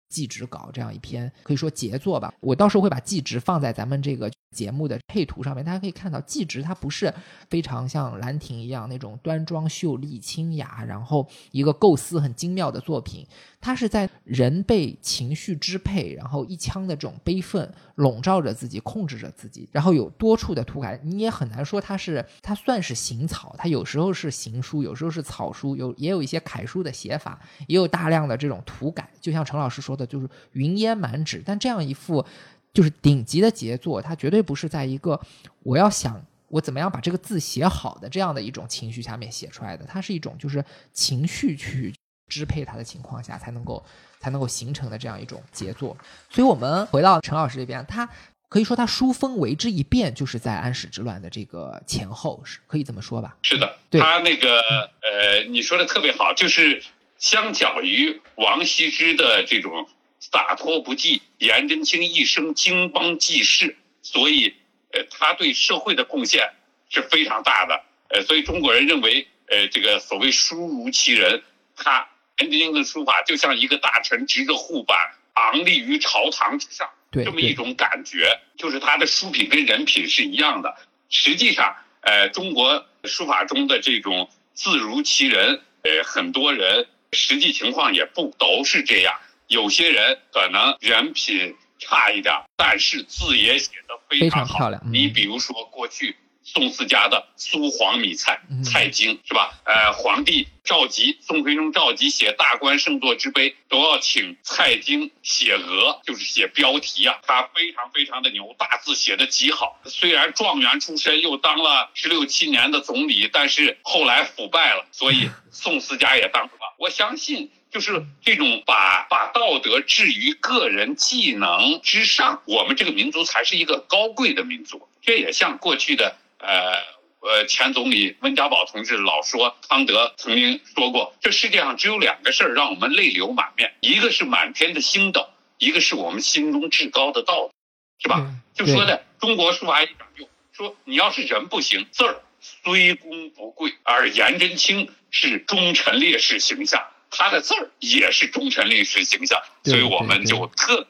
祭侄稿这样一篇可以说杰作吧，我到时候会把祭侄放在咱们这个节目的配图上面，大家可以看到，纪实它不是非常像兰亭一样那种端庄秀丽、清雅，然后一个构思很精妙的作品。它是在人被情绪支配，然后一腔的这种悲愤笼罩着自己，控制着自己，然后有多处的涂改，你也很难说它是它算是行草，它有时候是行书，有时候是草书，有也有一些楷书的写法，也有大量的这种涂改。就像陈老师说的，就是云烟满纸，但这样一幅。就是顶级的杰作，它绝对不是在一个我要想我怎么样把这个字写好的这样的一种情绪下面写出来的，它是一种就是情绪去支配它的情况下才能够才能够形成的这样一种杰作。所以，我们回到陈老师这边，他可以说他书风为之一变，就是在安史之乱的这个前后，是可以这么说吧？是的，他那个呃，你说的特别好，就是相较于王羲之的这种。洒脱不羁，颜真卿一生经邦济世，所以，呃，他对社会的贡献是非常大的。呃，所以中国人认为，呃，这个所谓书如其人，他颜真卿的书法就像一个大臣执着护板，昂立于朝堂之上，这么一种感觉，就是他的书品跟人品是一样的。实际上，呃，中国书法中的这种字如其人，呃，很多人实际情况也不都是这样。有些人可能人品差一点，但是字也写的非常漂亮。你比如说过去宋四家的苏黄米蔡蔡京是吧？呃，皇帝赵佶，宋徽宗赵佶写大观圣座之碑都要请蔡京写额，就是写标题啊。他非常非常的牛，大字写的极好。虽然状元出身，又当了十六七年的总理，但是后来腐败了，所以宋四家也当不了。我相信。就是这种把把道德置于个人技能之上，我们这个民族才是一个高贵的民族。这也像过去的呃呃前总理温家宝同志老说，康德曾经说过，这世界上只有两个事儿让我们泪流满面，一个是满天的星斗，一个是我们心中至高的道德，是吧？就说的中国书法也讲究，说你要是人不行，字儿虽功不贵，而颜真卿是忠臣烈士形象。他的字儿也是忠臣烈士形象，所以我们就特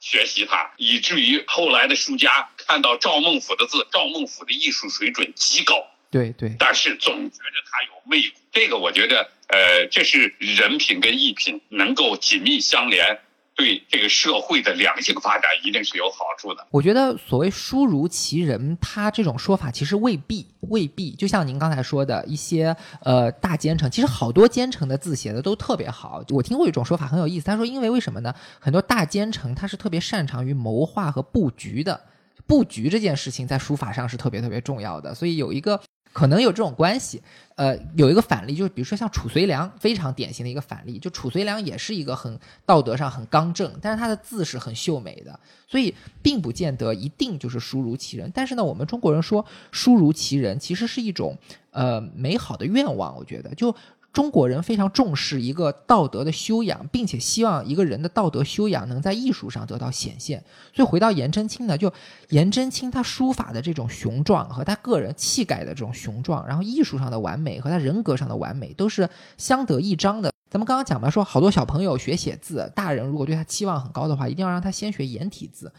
学习他，以至于后来的书家看到赵孟俯的字，赵孟俯的艺术水准极高，对对，但是总觉得他有媚骨。这个我觉得，呃，这是人品跟艺品能够紧密相连。对这个社会的良性发展一定是有好处的。我觉得所谓书如其人，他这种说法其实未必未必。就像您刚才说的一些呃大奸臣，其实好多奸臣的字写的都特别好。我听过一种说法很有意思，他说因为为什么呢？很多大奸臣他是特别擅长于谋划和布局的，布局这件事情在书法上是特别特别重要的。所以有一个。可能有这种关系，呃，有一个反例，就是比如说像褚遂良，非常典型的一个反例，就褚遂良也是一个很道德上很刚正，但是他的字是很秀美的，所以并不见得一定就是书如其人。但是呢，我们中国人说书如其人，其实是一种呃美好的愿望，我觉得就。中国人非常重视一个道德的修养，并且希望一个人的道德修养能在艺术上得到显现。所以回到颜真卿呢，就颜真卿他书法的这种雄壮和他个人气概的这种雄壮，然后艺术上的完美和他人格上的完美都是相得益彰的。咱们刚刚讲嘛，说好多小朋友学写字，大人如果对他期望很高的话，一定要让他先学颜体字。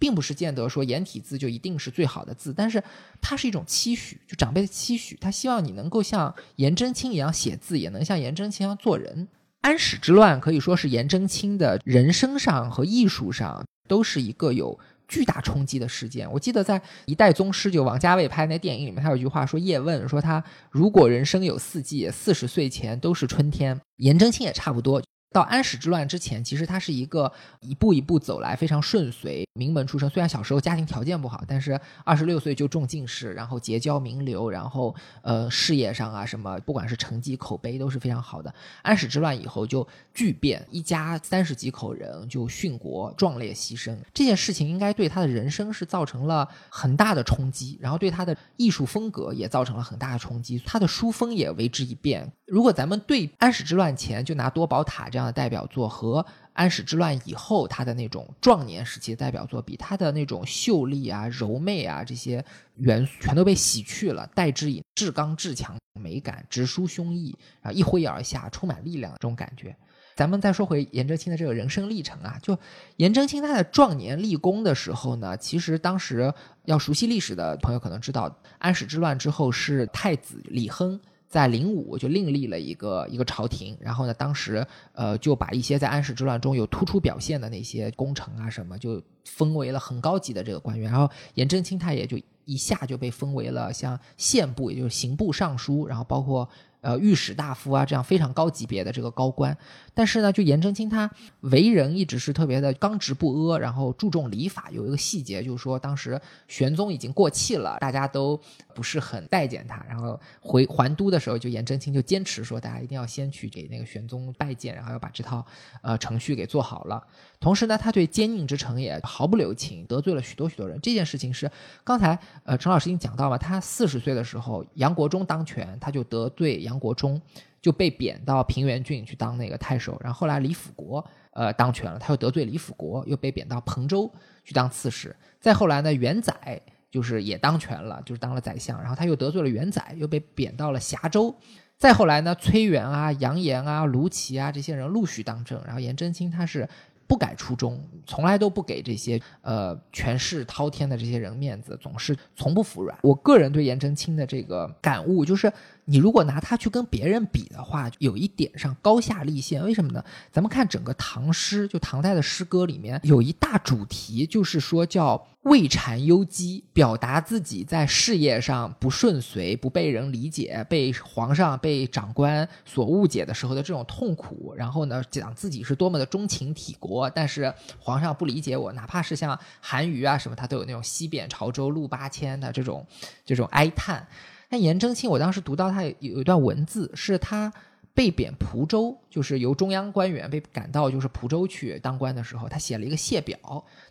并不是见得说颜体字就一定是最好的字，但是它是一种期许，就长辈的期许，他希望你能够像颜真卿一样写字，也能像颜真卿一样做人。安史之乱可以说是颜真卿的人生上和艺术上都是一个有巨大冲击的事件。我记得在《一代宗师》就王家卫拍那电影里面，他有一句话说：“叶问说他如果人生有四季，四十岁前都是春天。”颜真卿也差不多。到安史之乱之前，其实他是一个一步一步走来，非常顺遂，名门出身。虽然小时候家庭条件不好，但是二十六岁就中进士，然后结交名流，然后呃事业上啊什么，不管是成绩口碑都是非常好的。安史之乱以后就巨变，一家三十几口人就殉国，壮烈牺牲。这件事情应该对他的人生是造成了很大的冲击，然后对他的艺术风格也造成了很大的冲击，他的书风也为之一变。如果咱们对安史之乱前就拿多宝塔这样的代表作和安史之乱以后他的那种壮年时期的代表作比，他的那种秀丽啊、柔媚啊这些元素全都被洗去了，代之以至刚至强美感，直抒胸臆，然后一挥而下，充满力量的这种感觉。咱们再说回颜真卿的这个人生历程啊，就颜真卿他在壮年立功的时候呢，其实当时要熟悉历史的朋友可能知道，安史之乱之后是太子李亨。在零五就另立了一个一个朝廷，然后呢，当时呃就把一些在安史之乱中有突出表现的那些功臣啊什么，就封为了很高级的这个官员，然后颜真卿他也就一下就被封为了像县部，也就是刑部尚书，然后包括。呃，御史大夫啊，这样非常高级别的这个高官，但是呢，就颜真卿他为人一直是特别的刚直不阿，然后注重礼法。有一个细节就是说，当时玄宗已经过气了，大家都不是很待见他，然后回还都的时候，就颜真卿就坚持说，大家一定要先去给那个玄宗拜见，然后要把这套呃程序给做好了。同时呢，他对奸佞之臣也毫不留情，得罪了许多许多人。这件事情是刚才呃陈老师已经讲到了，他四十岁的时候，杨国忠当权，他就得罪杨国忠，就被贬到平原郡去当那个太守。然后后来李辅国呃当权了，他又得罪李辅国，又被贬到彭州去当刺史。再后来呢，元载就是也当权了，就是当了宰相。然后他又得罪了元载，又被贬到了峡州。再后来呢，崔元啊、杨炎啊、卢杞啊这些人陆续当政。然后颜真卿他是。不改初衷，从来都不给这些呃权势滔天的这些人面子，总是从不服软。我个人对颜真卿的这个感悟就是。你如果拿它去跟别人比的话，有一点上高下立现。为什么呢？咱们看整个唐诗，就唐代的诗歌里面有一大主题，就是说叫畏谗忧讥，表达自己在事业上不顺遂、不被人理解、被皇上、被长官所误解的时候的这种痛苦。然后呢，讲自己是多么的钟情体国，但是皇上不理解我。哪怕是像韩愈啊什么，他都有那种西贬潮州路八千的这种这种哀叹。那颜真卿，我当时读到他有一段文字，是他被贬蒲州，就是由中央官员被赶到就是蒲州去当官的时候，他写了一个谢表。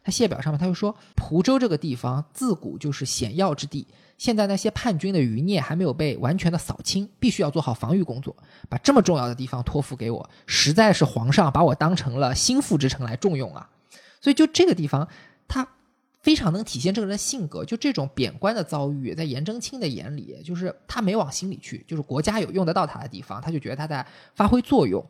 他谢表上面他就说，蒲州这个地方自古就是险要之地，现在那些叛军的余孽还没有被完全的扫清，必须要做好防御工作。把这么重要的地方托付给我，实在是皇上把我当成了心腹之臣来重用啊。所以就这个地方，他。非常能体现这个人的性格，就这种贬官的遭遇，在颜真卿的眼里，就是他没往心里去，就是国家有用得到他的地方，他就觉得他在发挥作用。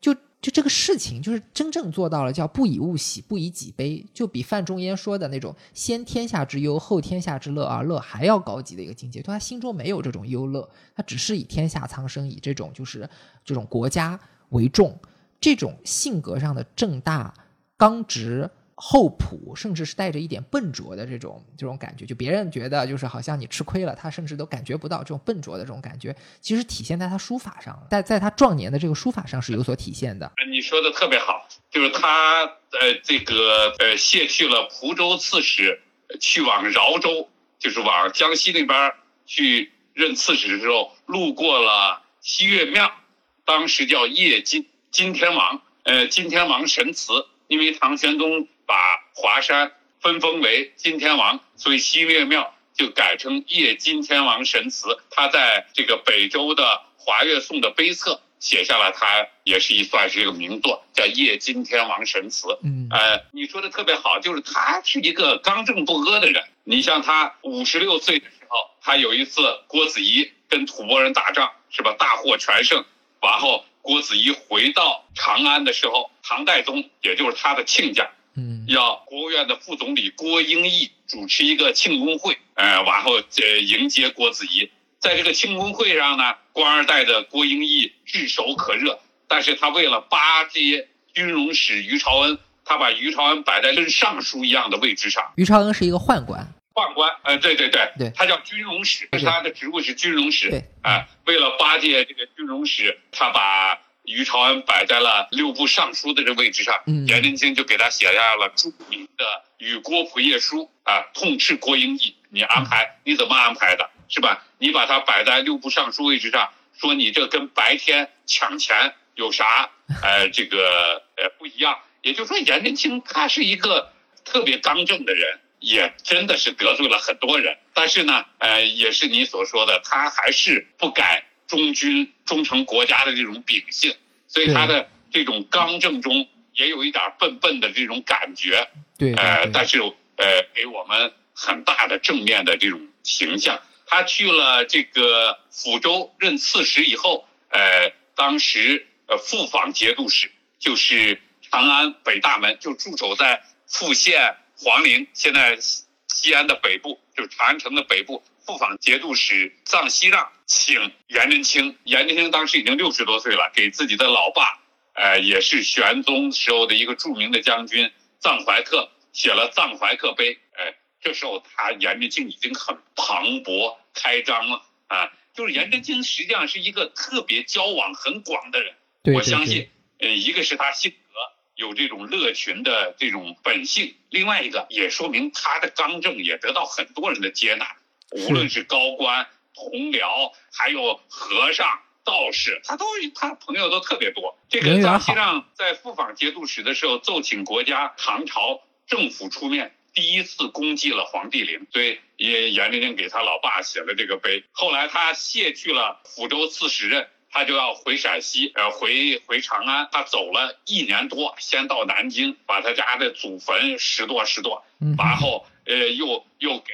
就就这个事情，就是真正做到了叫不以物喜，不以己悲，就比范仲淹说的那种先天下之忧，后天下之乐而乐还要高级的一个境界。就他心中没有这种忧乐，他只是以天下苍生，以这种就是这种国家为重，这种性格上的正大刚直。厚朴，甚至是带着一点笨拙的这种这种感觉，就别人觉得就是好像你吃亏了，他甚至都感觉不到这种笨拙的这种感觉，其实体现在他书法上，在在他壮年的这个书法上是有所体现的。你说的特别好，就是他呃这个呃卸去了蒲州刺史，去往饶州，就是往江西那边去任刺史的时候，路过了西岳庙，当时叫叶金金天王，呃金天王神祠，因为唐玄宗。把华山分封为金天王，所以西岳庙就改成叶金天王神祠。他在这个北周的华岳颂的碑册写下了，他也是一算是一个名作，叫叶金天王神祠。嗯，呃，你说的特别好，就是他是一个刚正不阿的人。你像他五十六岁的时候，他有一次郭子仪跟吐蕃人打仗，是吧？大获全胜，然后郭子仪回到长安的时候，唐代宗也就是他的亲家。嗯，要国务院的副总理郭英义主持一个庆功会，呃，然后呃迎接郭子仪。在这个庆功会上呢，官二代的郭英义炙手可热，但是他为了巴结军容使于朝恩，他把于朝恩摆在跟尚书一样的位置上。于朝恩是一个宦官，宦官，呃，对对对，对，他叫军容使，他的职务是军容使。对，啊，为了巴结这个军容使，他把。于朝安摆在了六部尚书的这位置上，颜真卿就给他写下了著名的《与郭璞夜书》啊，痛斥郭英义，你安排你怎么安排的，是吧？你把他摆在六部尚书位置上，说你这跟白天抢钱有啥呃这个呃不一样？也就是说，颜真卿他是一个特别刚正的人，也真的是得罪了很多人，但是呢，呃，也是你所说的，他还是不改。忠君忠诚国家的这种秉性，所以他的这种刚正中也有一点笨笨的这种感觉。对，呃，但是呃，给我们很大的正面的这种形象。他去了这个抚州任刺史以后，呃，当时呃复访节度使，就是长安北大门，就驻守在富县黄陵，现在西安的北部，就是长安城的北部。赴访节度使臧希让请颜真卿，颜真卿当时已经六十多岁了，给自己的老爸，呃，也是玄宗时候的一个著名的将军藏怀克写了《藏怀克碑》。哎，这时候他颜真卿已经很磅礴开张了啊！就是颜真卿实际上是一个特别交往很广的人，我相信，呃，一个是他性格有这种乐群的这种本性，另外一个也说明他的刚正也得到很多人的接纳。无论是高官、同僚，还有和尚、道士，他都他朋友都特别多。这个张希让在赴访节度使的时候，奏请国家唐朝政府出面，第一次攻击了黄帝陵，所以也严真卿给他老爸写了这个碑。后来他卸去了抚州刺史任，他就要回陕西，呃，回回长安。他走了一年多，先到南京，把他家的祖坟拾掇拾掇，然后呃，又又给。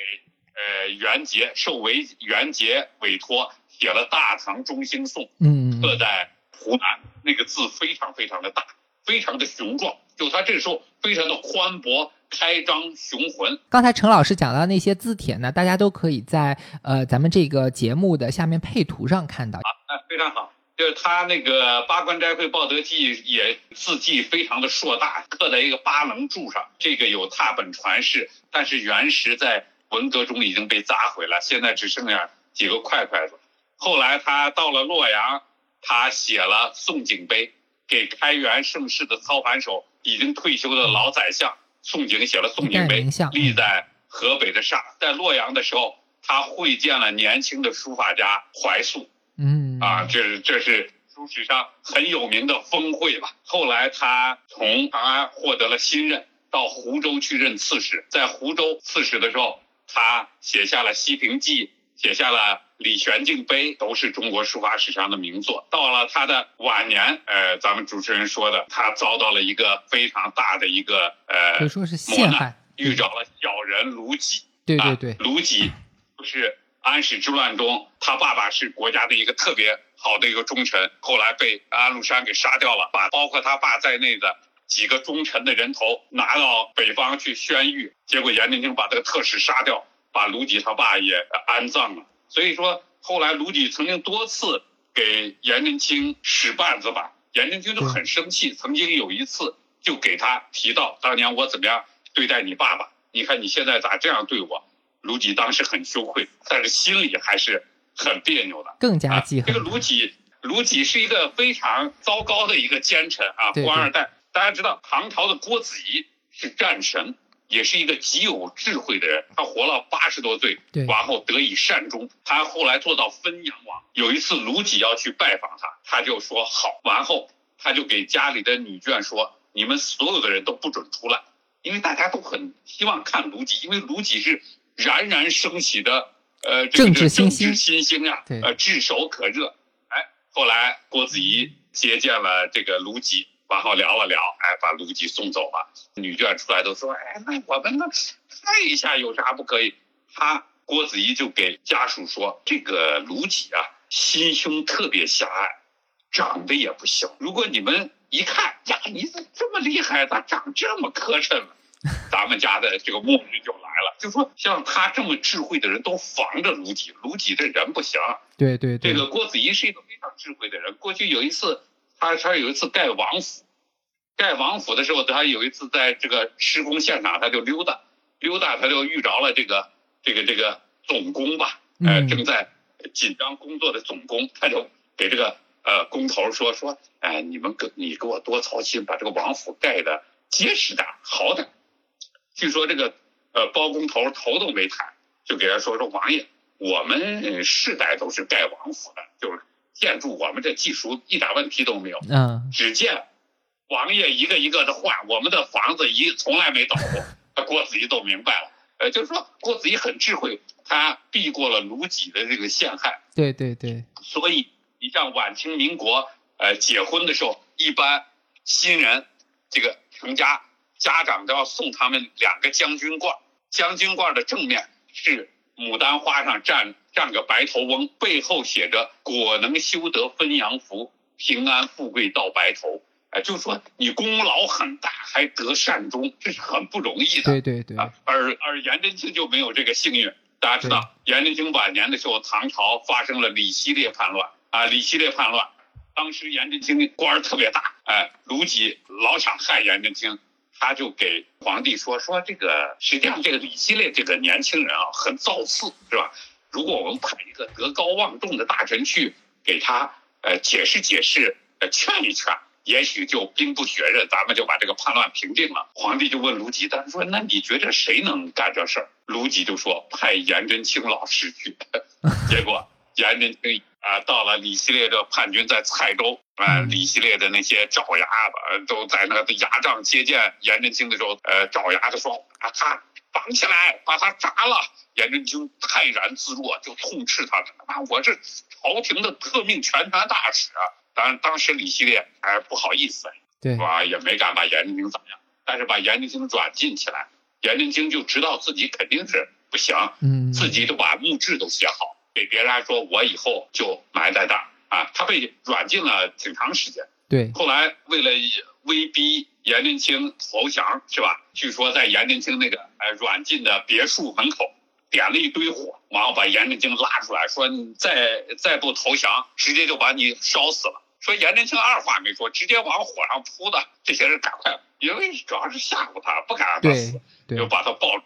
呃，袁杰受为袁杰委托写了《大唐中兴颂》，嗯，刻在湖南，那个字非常非常的大，非常的雄壮，就他这个时候非常的宽博、开张、雄浑。刚才陈老师讲到那些字帖呢，大家都可以在呃咱们这个节目的下面配图上看到。啊，非常好，就是他那个《八关斋会报德记》也字迹非常的硕大，刻在一个八棱柱上，这个有拓本传世，但是原石在。文革中已经被砸毁了，现在只剩下几个块块子。后来他到了洛阳，他写了宋景碑，给开元盛世的操盘手、已经退休的老宰相宋景写了宋景碑，立在河北的上。在洛阳的时候，他会见了年轻的书法家怀素。嗯，啊，这是这是书史上很有名的峰会吧。后来他从长安获得了新任，到湖州去任刺史。在湖州刺史的时候。他写下了《西平记》，写下了《李玄敬碑》，都是中国书法史上的名作。到了他的晚年，呃，咱们主持人说的，他遭到了一个非常大的一个呃，可以说是陷害，遇着了小人卢杞。对对对，卢杞就是安史之乱中，他爸爸是国家的一个特别好的一个忠臣，后来被安禄山给杀掉了，把包括他爸在内的。几个忠臣的人头拿到北方去宣谕，结果颜真卿把这个特使杀掉，把卢杞他爸也安葬了。所以说，后来卢杞曾经多次给颜真卿使绊子吧，颜真卿就很生气。曾经有一次就给他提到当年我怎么样对待你爸爸，你看你现在咋这样对我？卢杞当时很羞愧，但是心里还是很别扭的，更加记恨。这个卢杞，卢杞是一个非常糟糕的一个奸臣啊，官二代。大家知道，唐朝的郭子仪是战神，也是一个极有智慧的人。他活了八十多岁，然后得以善终。他后来做到汾阳王。有一次卢杞要去拜访他，他就说好。完后他就给家里的女眷说：“你们所有的人都不准出来，因为大家都很希望看卢杞，因为卢杞是冉冉升起的呃政治新星啊，呃炙手可热。哎，后来郭子仪接见了这个卢杞。然后聊了聊，哎，把卢吉送走了。女眷出来都说，哎，那我们那看一下有啥不可以？他郭子仪就给家属说，这个卢吉啊，心胸特别狭隘，长得也不行。如果你们一看呀，你怎么这么厉害？咋长这么磕碜了？咱们家的这个末日就来了。就说像他这么智慧的人都防着卢杞，卢杞这人不行。对对对，这个郭子仪是一个非常智慧的人。过去有一次。他他有一次盖王府，盖王府的时候，他有一次在这个施工现场，他就溜达，溜达他就遇着了这个这个这个总工吧，呃，正在紧张工作的总工，他就给这个呃工头说说，哎，你们给你给我多操心，把这个王府盖的结实点，好点。据说这个呃包工头头都没抬，就给他说说王爷，我们世代都是盖王府的，就是。建筑我们这技术一点问题都没有，嗯，只见王爷一个一个的换，我们的房子一从来没倒过。他郭子仪都明白了，呃，就是说郭子仪很智慧，他避过了卢杞的这个陷害。对对对。所以你像晚清民国，呃，结婚的时候，一般新人这个成家，家长都要送他们两个将军罐，将军罐的正面是。牡丹花上站站个白头翁，背后写着“果能修得分阳福，平安富贵到白头”。哎，就说你功劳很大，还得善终，这是很不容易的。对对对。而而颜真卿就没有这个幸运。大家知道，颜真卿晚年的时候，唐朝发生了李希烈叛乱啊，李希烈叛乱，当时颜真卿官儿特别大，哎，卢杞老想害颜真卿，他就给皇帝说说这个，实际上这个李希烈这个年轻人啊，很造次，是吧？如果我们派一个德高望重的大臣去给他呃解释解释，呃劝一劝。也许就兵不血刃，咱们就把这个叛乱平定了。皇帝就问卢杞，他说：“那你觉得谁能干这事儿？”卢杞就说：“派颜真卿老师去。”结果颜真卿啊，到了李希烈的叛军在蔡州啊，李希烈的那些爪牙子都在那个牙帐接见颜真卿的时候，呃，爪牙子说：“把他绑起来，把他铡了。”颜真卿泰然自若，就痛斥他：“啊，我是朝廷的特命全权大使啊！”当然，当时李希烈还不好意思，对，是吧？也没敢把颜真卿怎么样，但是把颜真卿软禁起来，颜真卿就知道自己肯定是不行，嗯，自己都把墓志都写好，给别人说，我以后就埋在那儿啊。他被软禁了挺长时间，对。后来为了威逼颜真卿投降，是吧？据说在颜真卿那个呃软禁的别墅门口点了一堆火，然后把颜真卿拉出来，说你再再不投降，直接就把你烧死了。说颜真卿二话没说，直接往火上扑的。这些人赶快，因为主要是吓唬他，不敢让他死，就把他抱。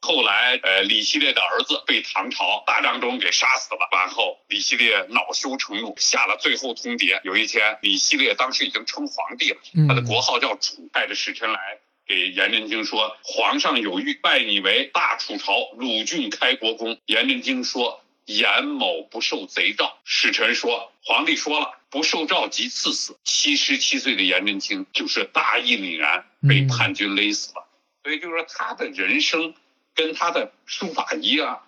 后来，呃，李希烈的儿子被唐朝大张忠给杀死了。完后，李希烈恼羞成怒，下了最后通牒。有一天，李希烈当时已经称皇帝了，他的国号叫楚，带着使臣来给颜真卿说：“皇上有谕，拜你为大楚朝鲁郡开国公。”颜真卿说。颜某不受贼诏，使臣说，皇帝说了，不受诏即赐死。七十七岁的颜真卿就是大义凛然，被叛军勒死了。所以就是说，他的人生跟他的书法一样，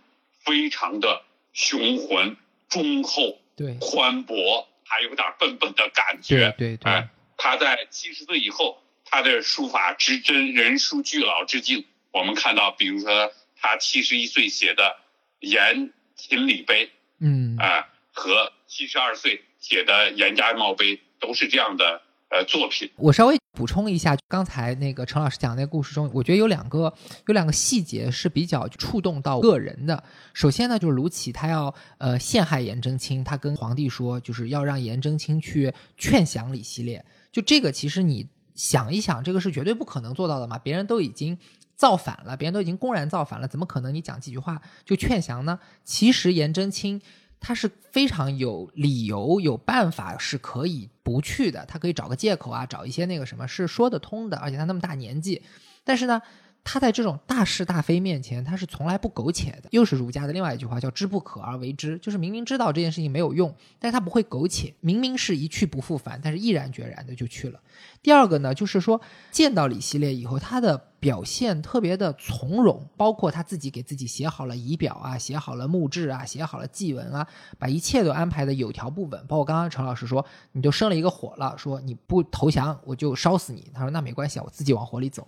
非常的雄浑、忠厚、对宽博，还有点笨笨的感觉。对对，哎，他在七十岁以后，他的书法之真，人书俱老之境。我们看到，比如说他七十一岁写的《颜》。秦礼碑，嗯啊，和七十二岁写的《颜家庙碑》都是这样的呃作品。我稍微补充一下，刚才那个陈老师讲那个故事中，我觉得有两个有两个细节是比较触动到个人的。首先呢，就是卢杞他要呃陷害颜真卿，他跟皇帝说，就是要让颜真卿去劝降李希烈。就这个，其实你想一想，这个是绝对不可能做到的嘛，别人都已经。造反了，别人都已经公然造反了，怎么可能你讲几句话就劝降呢？其实颜真卿他是非常有理由、有办法是可以不去的，他可以找个借口啊，找一些那个什么是说得通的，而且他那么大年纪，但是呢。他在这种大是大非面前，他是从来不苟且的。又是儒家的另外一句话，叫“知不可而为之”，就是明明知道这件事情没有用，但是他不会苟且。明明是一去不复返，但是毅然决然的就去了。第二个呢，就是说见到李希烈以后，他的表现特别的从容，包括他自己给自己写好了仪表啊，写好了墓志啊，写好了祭文啊，把一切都安排的有条不紊。包括刚刚陈老师说，你就生了一个火了，说你不投降，我就烧死你。他说那没关系啊，我自己往火里走。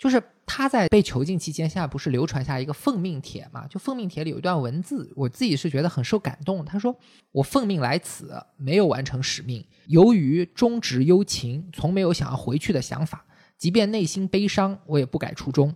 就是他在被囚禁期间，现在不是流传下一个奉命帖嘛？就奉命帖里有一段文字，我自己是觉得很受感动。他说：“我奉命来此，没有完成使命，由于忠直忧情，从没有想要回去的想法。即便内心悲伤，我也不改初衷。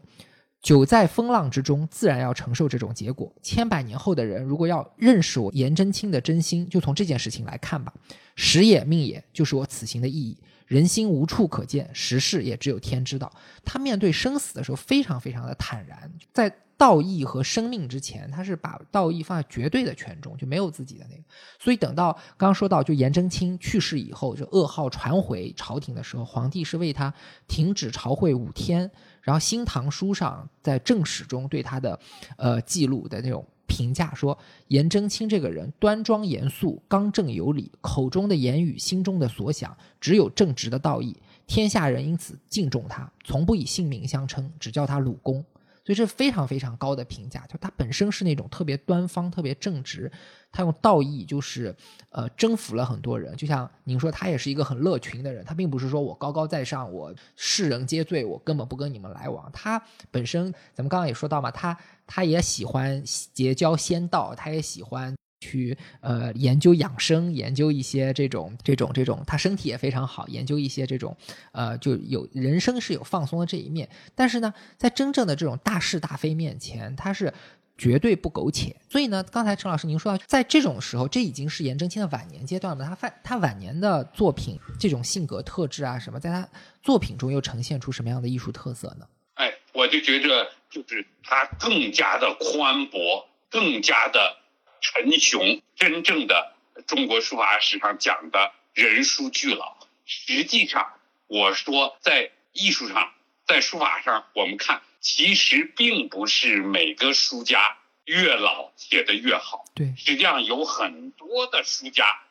久在风浪之中，自然要承受这种结果。千百年后的人，如果要认识我颜真卿的真心，就从这件事情来看吧。时也命也，就是我此行的意义。”人心无处可见，时事也只有天知道。他面对生死的时候，非常非常的坦然，在道义和生命之前，他是把道义放在绝对的权重，就没有自己的那个。所以等到刚刚说到，就颜真卿去世以后，就噩耗传回朝廷的时候，皇帝是为他停止朝会五天，然后《新唐书》上在正史中对他的呃记录的那种。评价说，颜真卿这个人端庄严肃、刚正有礼，口中的言语、心中的所想，只有正直的道义。天下人因此敬重他，从不以姓名相称，只叫他鲁公。所以这非常非常高的评价，就他本身是那种特别端方、特别正直，他用道义就是呃征服了很多人。就像您说，他也是一个很乐群的人，他并不是说我高高在上，我世人皆醉，我根本不跟你们来往。他本身咱们刚刚也说到嘛，他他也喜欢结交仙道，他也喜欢。去呃研究养生，研究一些这种这种这种，他身体也非常好，研究一些这种呃就有人生是有放松的这一面。但是呢，在真正的这种大是大非面前，他是绝对不苟且。所以呢，刚才陈老师您说到，在这种时候，这已经是颜真卿的晚年阶段了。他晚他晚年的作品，这种性格特质啊什么，在他作品中又呈现出什么样的艺术特色呢？哎，我就觉着就是他更加的宽博，更加的沉雄。真正的中国书法史上讲的人书俱老，实际上我说在艺术上，在书法上，我们看其实并不是每个书家越老写的越好。对，实际上有很多的书家，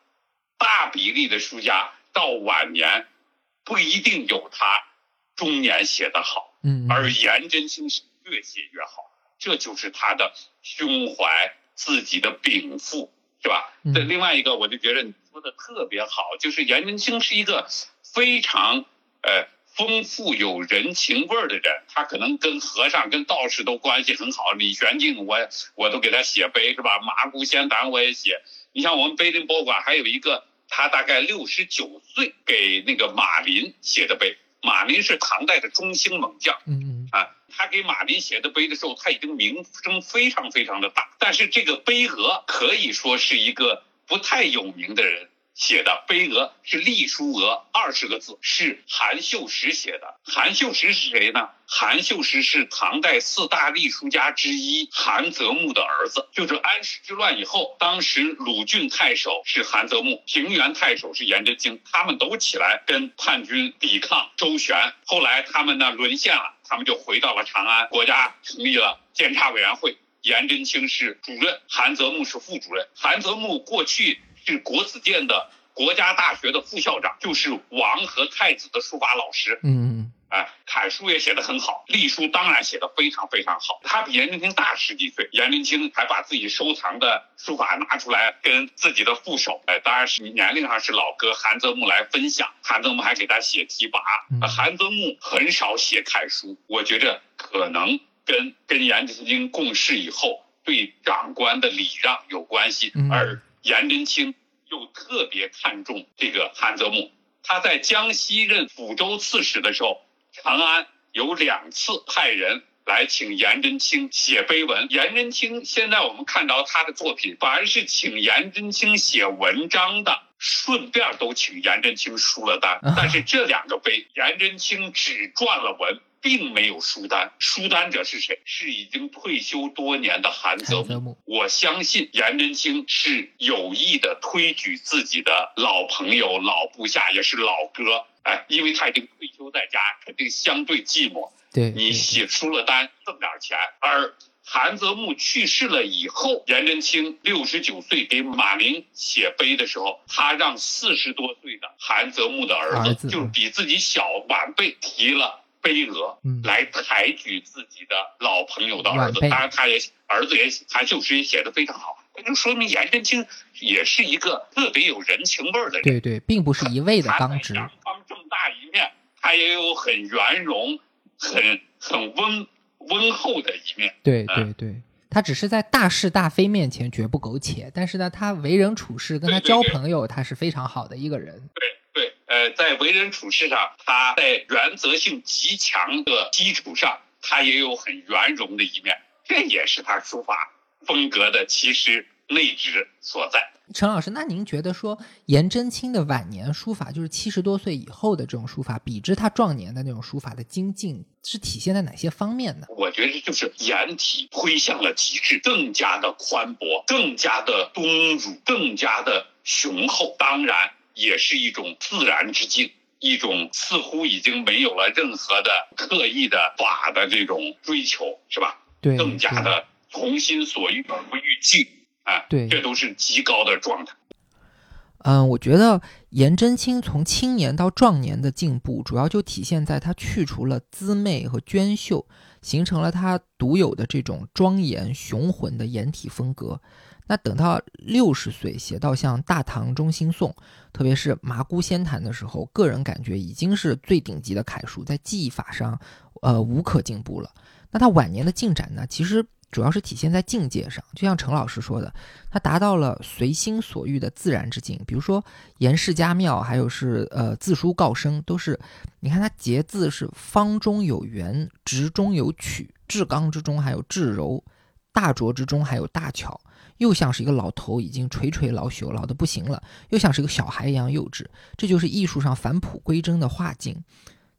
大比例的书家到晚年不一定有他中年写的好。嗯，而颜真卿是越写越好，这就是他的胸怀，自己的禀赋，是吧？嗯这另外一个，我就觉得你说的特别好，就是颜真卿是一个非常呃丰富有人情味儿的人，他可能跟和尚、跟道士都关系很好。李玄敬我我都给他写碑，是吧？麻姑仙坛我也写。你像我们碑林博物馆还有一个，他大概六十九岁给那个马林写的碑。马林是唐代的中兴猛将，嗯嗯。啊，他给马林写的碑的时候，他已经名声非常非常的大，但是这个碑额可以说是一个不太有名的人写的，碑额是隶书额二十个字，是韩秀石写的。韩秀石是谁呢？韩秀石是唐代四大隶书家之一韩泽木的儿子。就是安史之乱以后，当时鲁郡太守是韩泽木，平原太守是颜真卿，他们都起来跟叛军抵抗周旋。后来他们呢沦陷了，他们就回到了长安，国家成立了监察委员会。颜真卿是主任，韩泽木是副主任。韩泽木过去是国子监的国家大学的副校长，就是王和太子的书法老师。嗯哎，楷书也写得很好，隶书当然写得非常非常好。他比颜真卿大十几岁，颜真卿还把自己收藏的书法拿出来跟自己的副手，哎，当然是年龄上是老哥韩泽木来分享。韩泽木还给他写题跋。韩泽木很少写楷书，我觉着可能跟跟颜真卿共事以后对长官的礼让有关系，嗯而颜真卿又特别看重这个韩泽木。他在江西任抚州刺史的时候，长安有两次派人来请颜真卿写碑文。颜真卿现在我们看到他的作品，凡是请颜真卿写文章的，顺便都请颜真卿输了单。但是这两个碑，颜真卿只撰了文。并没有书单，书单者是谁？是已经退休多年的韩泽木木。我相信颜真卿是有意的推举自己的老朋友、老部下，也是老哥。哎，因为他已经退休在家，肯定相对寂寞。对，你写出了单，挣点钱。而韩泽木去世了以后，颜真卿六十九岁给马林写碑的时候，他让四十多岁的韩泽木的儿子就是比自己小晚辈提了。碑额嗯来抬举自己的老朋友的儿子，当然他也儿子也韩秀实也写的非常好，那就说明颜真卿也是一个特别有人情味儿的人。对对，并不是一味的刚直。阳光这么大一面，他也有很圆融、很很温温厚的一面。对对对，他只是在大是大非面前绝不苟且，但是呢，他为人处事跟他交朋友，他是非常好的一个人。呃，在为人处事上，他在原则性极强的基础上，他也有很圆融的一面，这也是他书法风格的其实内质所在。陈老师，那您觉得说颜真卿的晚年书法，就是七十多岁以后的这种书法，比之他壮年的那种书法的精进，是体现在哪些方面呢？我觉得就是颜体推向了极致，更加的宽博，更加的东儒，更加的雄厚。当然，也是一种自然之境，一种似乎已经没有了任何的刻意的法的这种追求，是吧？对，更加的从心所欲而不逾矩啊，对这都是极高的状态。嗯，我觉得颜真卿从青年到壮年的进步，主要就体现在他去除了姿媚和娟秀，形成了他独有的这种庄严雄浑的颜体风格。那等到六十岁写到像《大唐中兴颂》，特别是《麻姑仙坛》的时候，个人感觉已经是最顶级的楷书，在技法上，呃，无可进步了。那他晚年的进展呢？其实主要是体现在境界上，就像陈老师说的，他达到了随心所欲的自然之境。比如说颜氏家庙，还有是呃字书告生，都是你看他结字是方中有圆，直中有曲，至刚之中还有至柔，大拙之中还有大巧，又像是一个老头已经垂垂老朽，老的不行了，又像是一个小孩一样幼稚。这就是艺术上返璞归真的画境。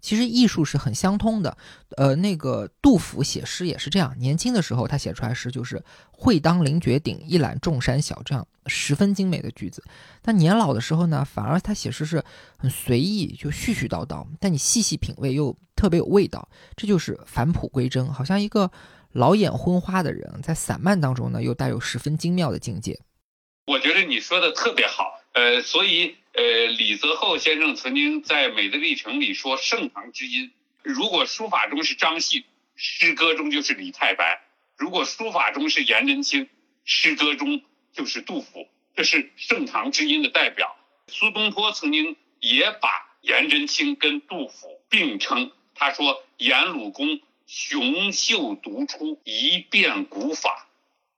其实艺术是很相通的，呃，那个杜甫写诗也是这样，年轻的时候他写出来诗就是“会当凌绝顶，一览众山小”这样十分精美的句子。但年老的时候呢，反而他写诗是很随意，就絮絮叨叨，但你细细品味又特别有味道，这就是返璞归真，好像一个老眼昏花的人在散漫当中呢，又带有十分精妙的境界。我觉得你说的特别好，呃，所以。呃，李泽厚先生曾经在《美的历程》里说：“盛唐之音，如果书法中是张旭，诗歌中就是李太白；如果书法中是颜真卿，诗歌中就是杜甫。这是盛唐之音的代表。”苏东坡曾经也把颜真卿跟杜甫并称，他说：“颜鲁公雄秀独出，一变古法，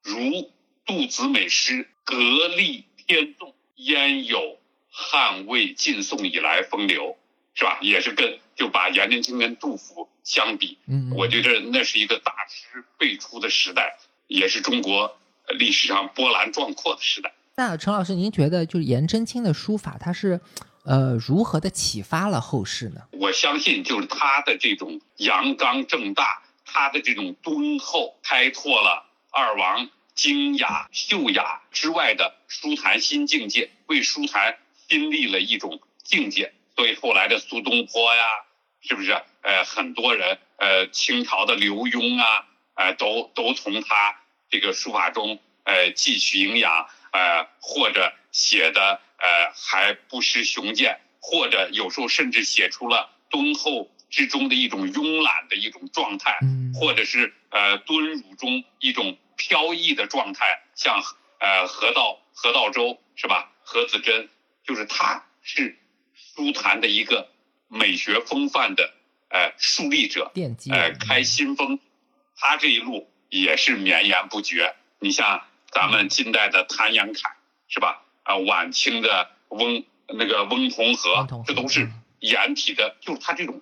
如杜子美诗，格立天纵，焉有？”汉魏晋宋以来风流，是吧？也是跟就把颜真卿跟杜甫相比，嗯，我觉得那是一个大师辈出的时代，也是中国历史上波澜壮阔的时代。那陈老师，您觉得就是颜真卿的书法，他是呃如何的启发了后世呢？我相信就是他的这种阳刚正大，他的这种敦厚，开拓了二王精雅秀雅之外的书坛新境界，为书坛。新立了一种境界，所以后来的苏东坡呀，是不是？呃，很多人，呃，清朝的刘墉啊，呃，都都从他这个书法中，呃，汲取营养，呃，或者写的，呃，还不失雄健，或者有时候甚至写出了敦厚之中的一种慵懒的一种状态，或者是呃敦儒中一种飘逸的状态，像呃何道何道周是吧？何子珍。就是他是书坛的一个美学风范的呃树立者，呃开新风，他这一路也是绵延不绝。你像咱们近代的谭延闿是吧？啊，晚清的翁那个翁同龢，这都是颜体的，就是他这种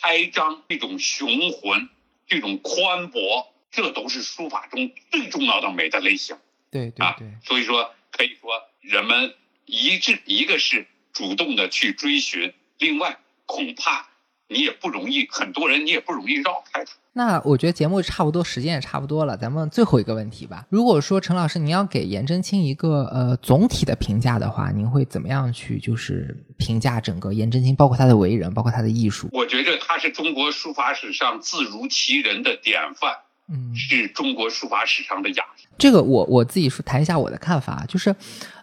开张、这种雄浑、这种宽博，这都是书法中最重要的美的类型。对对对，所以说可以说人们。一致，一个是主动的去追寻，另外恐怕你也不容易，很多人你也不容易绕开他。那我觉得节目差不多，时间也差不多了，咱们最后一个问题吧。如果说陈老师您要给颜真卿一个呃总体的评价的话，您会怎么样去就是评价整个颜真卿，包括他的为人，包括他的艺术？我觉得他是中国书法史上自如其人的典范，嗯，是中国书法史上的雅。这个我我自己说谈一下我的看法，就是，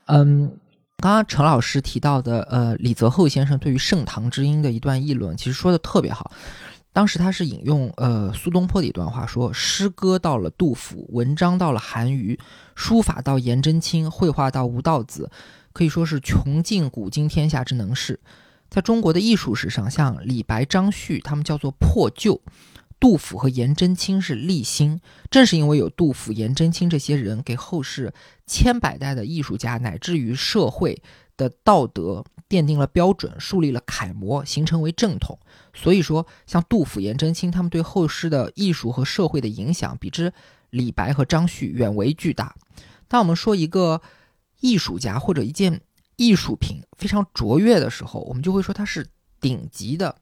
嗯。刚刚陈老师提到的，呃，李泽厚先生对于盛唐之音的一段议论，其实说的特别好。当时他是引用呃苏东坡的一段话，说：“诗歌到了杜甫，文章到了韩愈，书法到颜真卿，绘画到吴道子，可以说是穷尽古今天下之能事。在中国的艺术史上，像李白、张旭他们叫做破旧。”杜甫和颜真卿是立心，正是因为有杜甫、颜真卿这些人，给后世千百代的艺术家乃至于社会的道德奠定了标准，树立了楷模，形成为正统。所以说，像杜甫、颜真卿他们对后世的艺术和社会的影响，比之李白和张旭远为巨大。当我们说一个艺术家或者一件艺术品非常卓越的时候，我们就会说它是顶级的。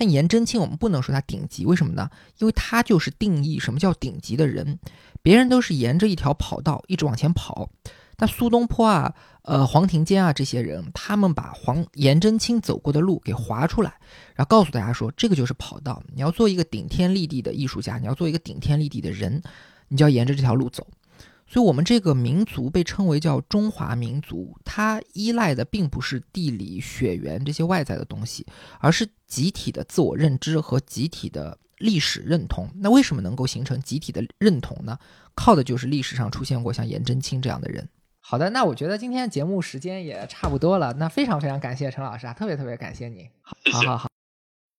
但颜真卿，我们不能说他顶级，为什么呢？因为他就是定义什么叫顶级的人。别人都是沿着一条跑道一直往前跑，但苏东坡啊、呃黄庭坚啊这些人，他们把黄颜真卿走过的路给划出来，然后告诉大家说，这个就是跑道。你要做一个顶天立地的艺术家，你要做一个顶天立地的人，你就要沿着这条路走。所以，我们这个民族被称为叫中华民族，它依赖的并不是地理、血缘这些外在的东西，而是集体的自我认知和集体的历史认同。那为什么能够形成集体的认同呢？靠的就是历史上出现过像颜真卿这样的人。好的，那我觉得今天的节目时间也差不多了，那非常非常感谢陈老师啊，特别特别感谢你。好好好。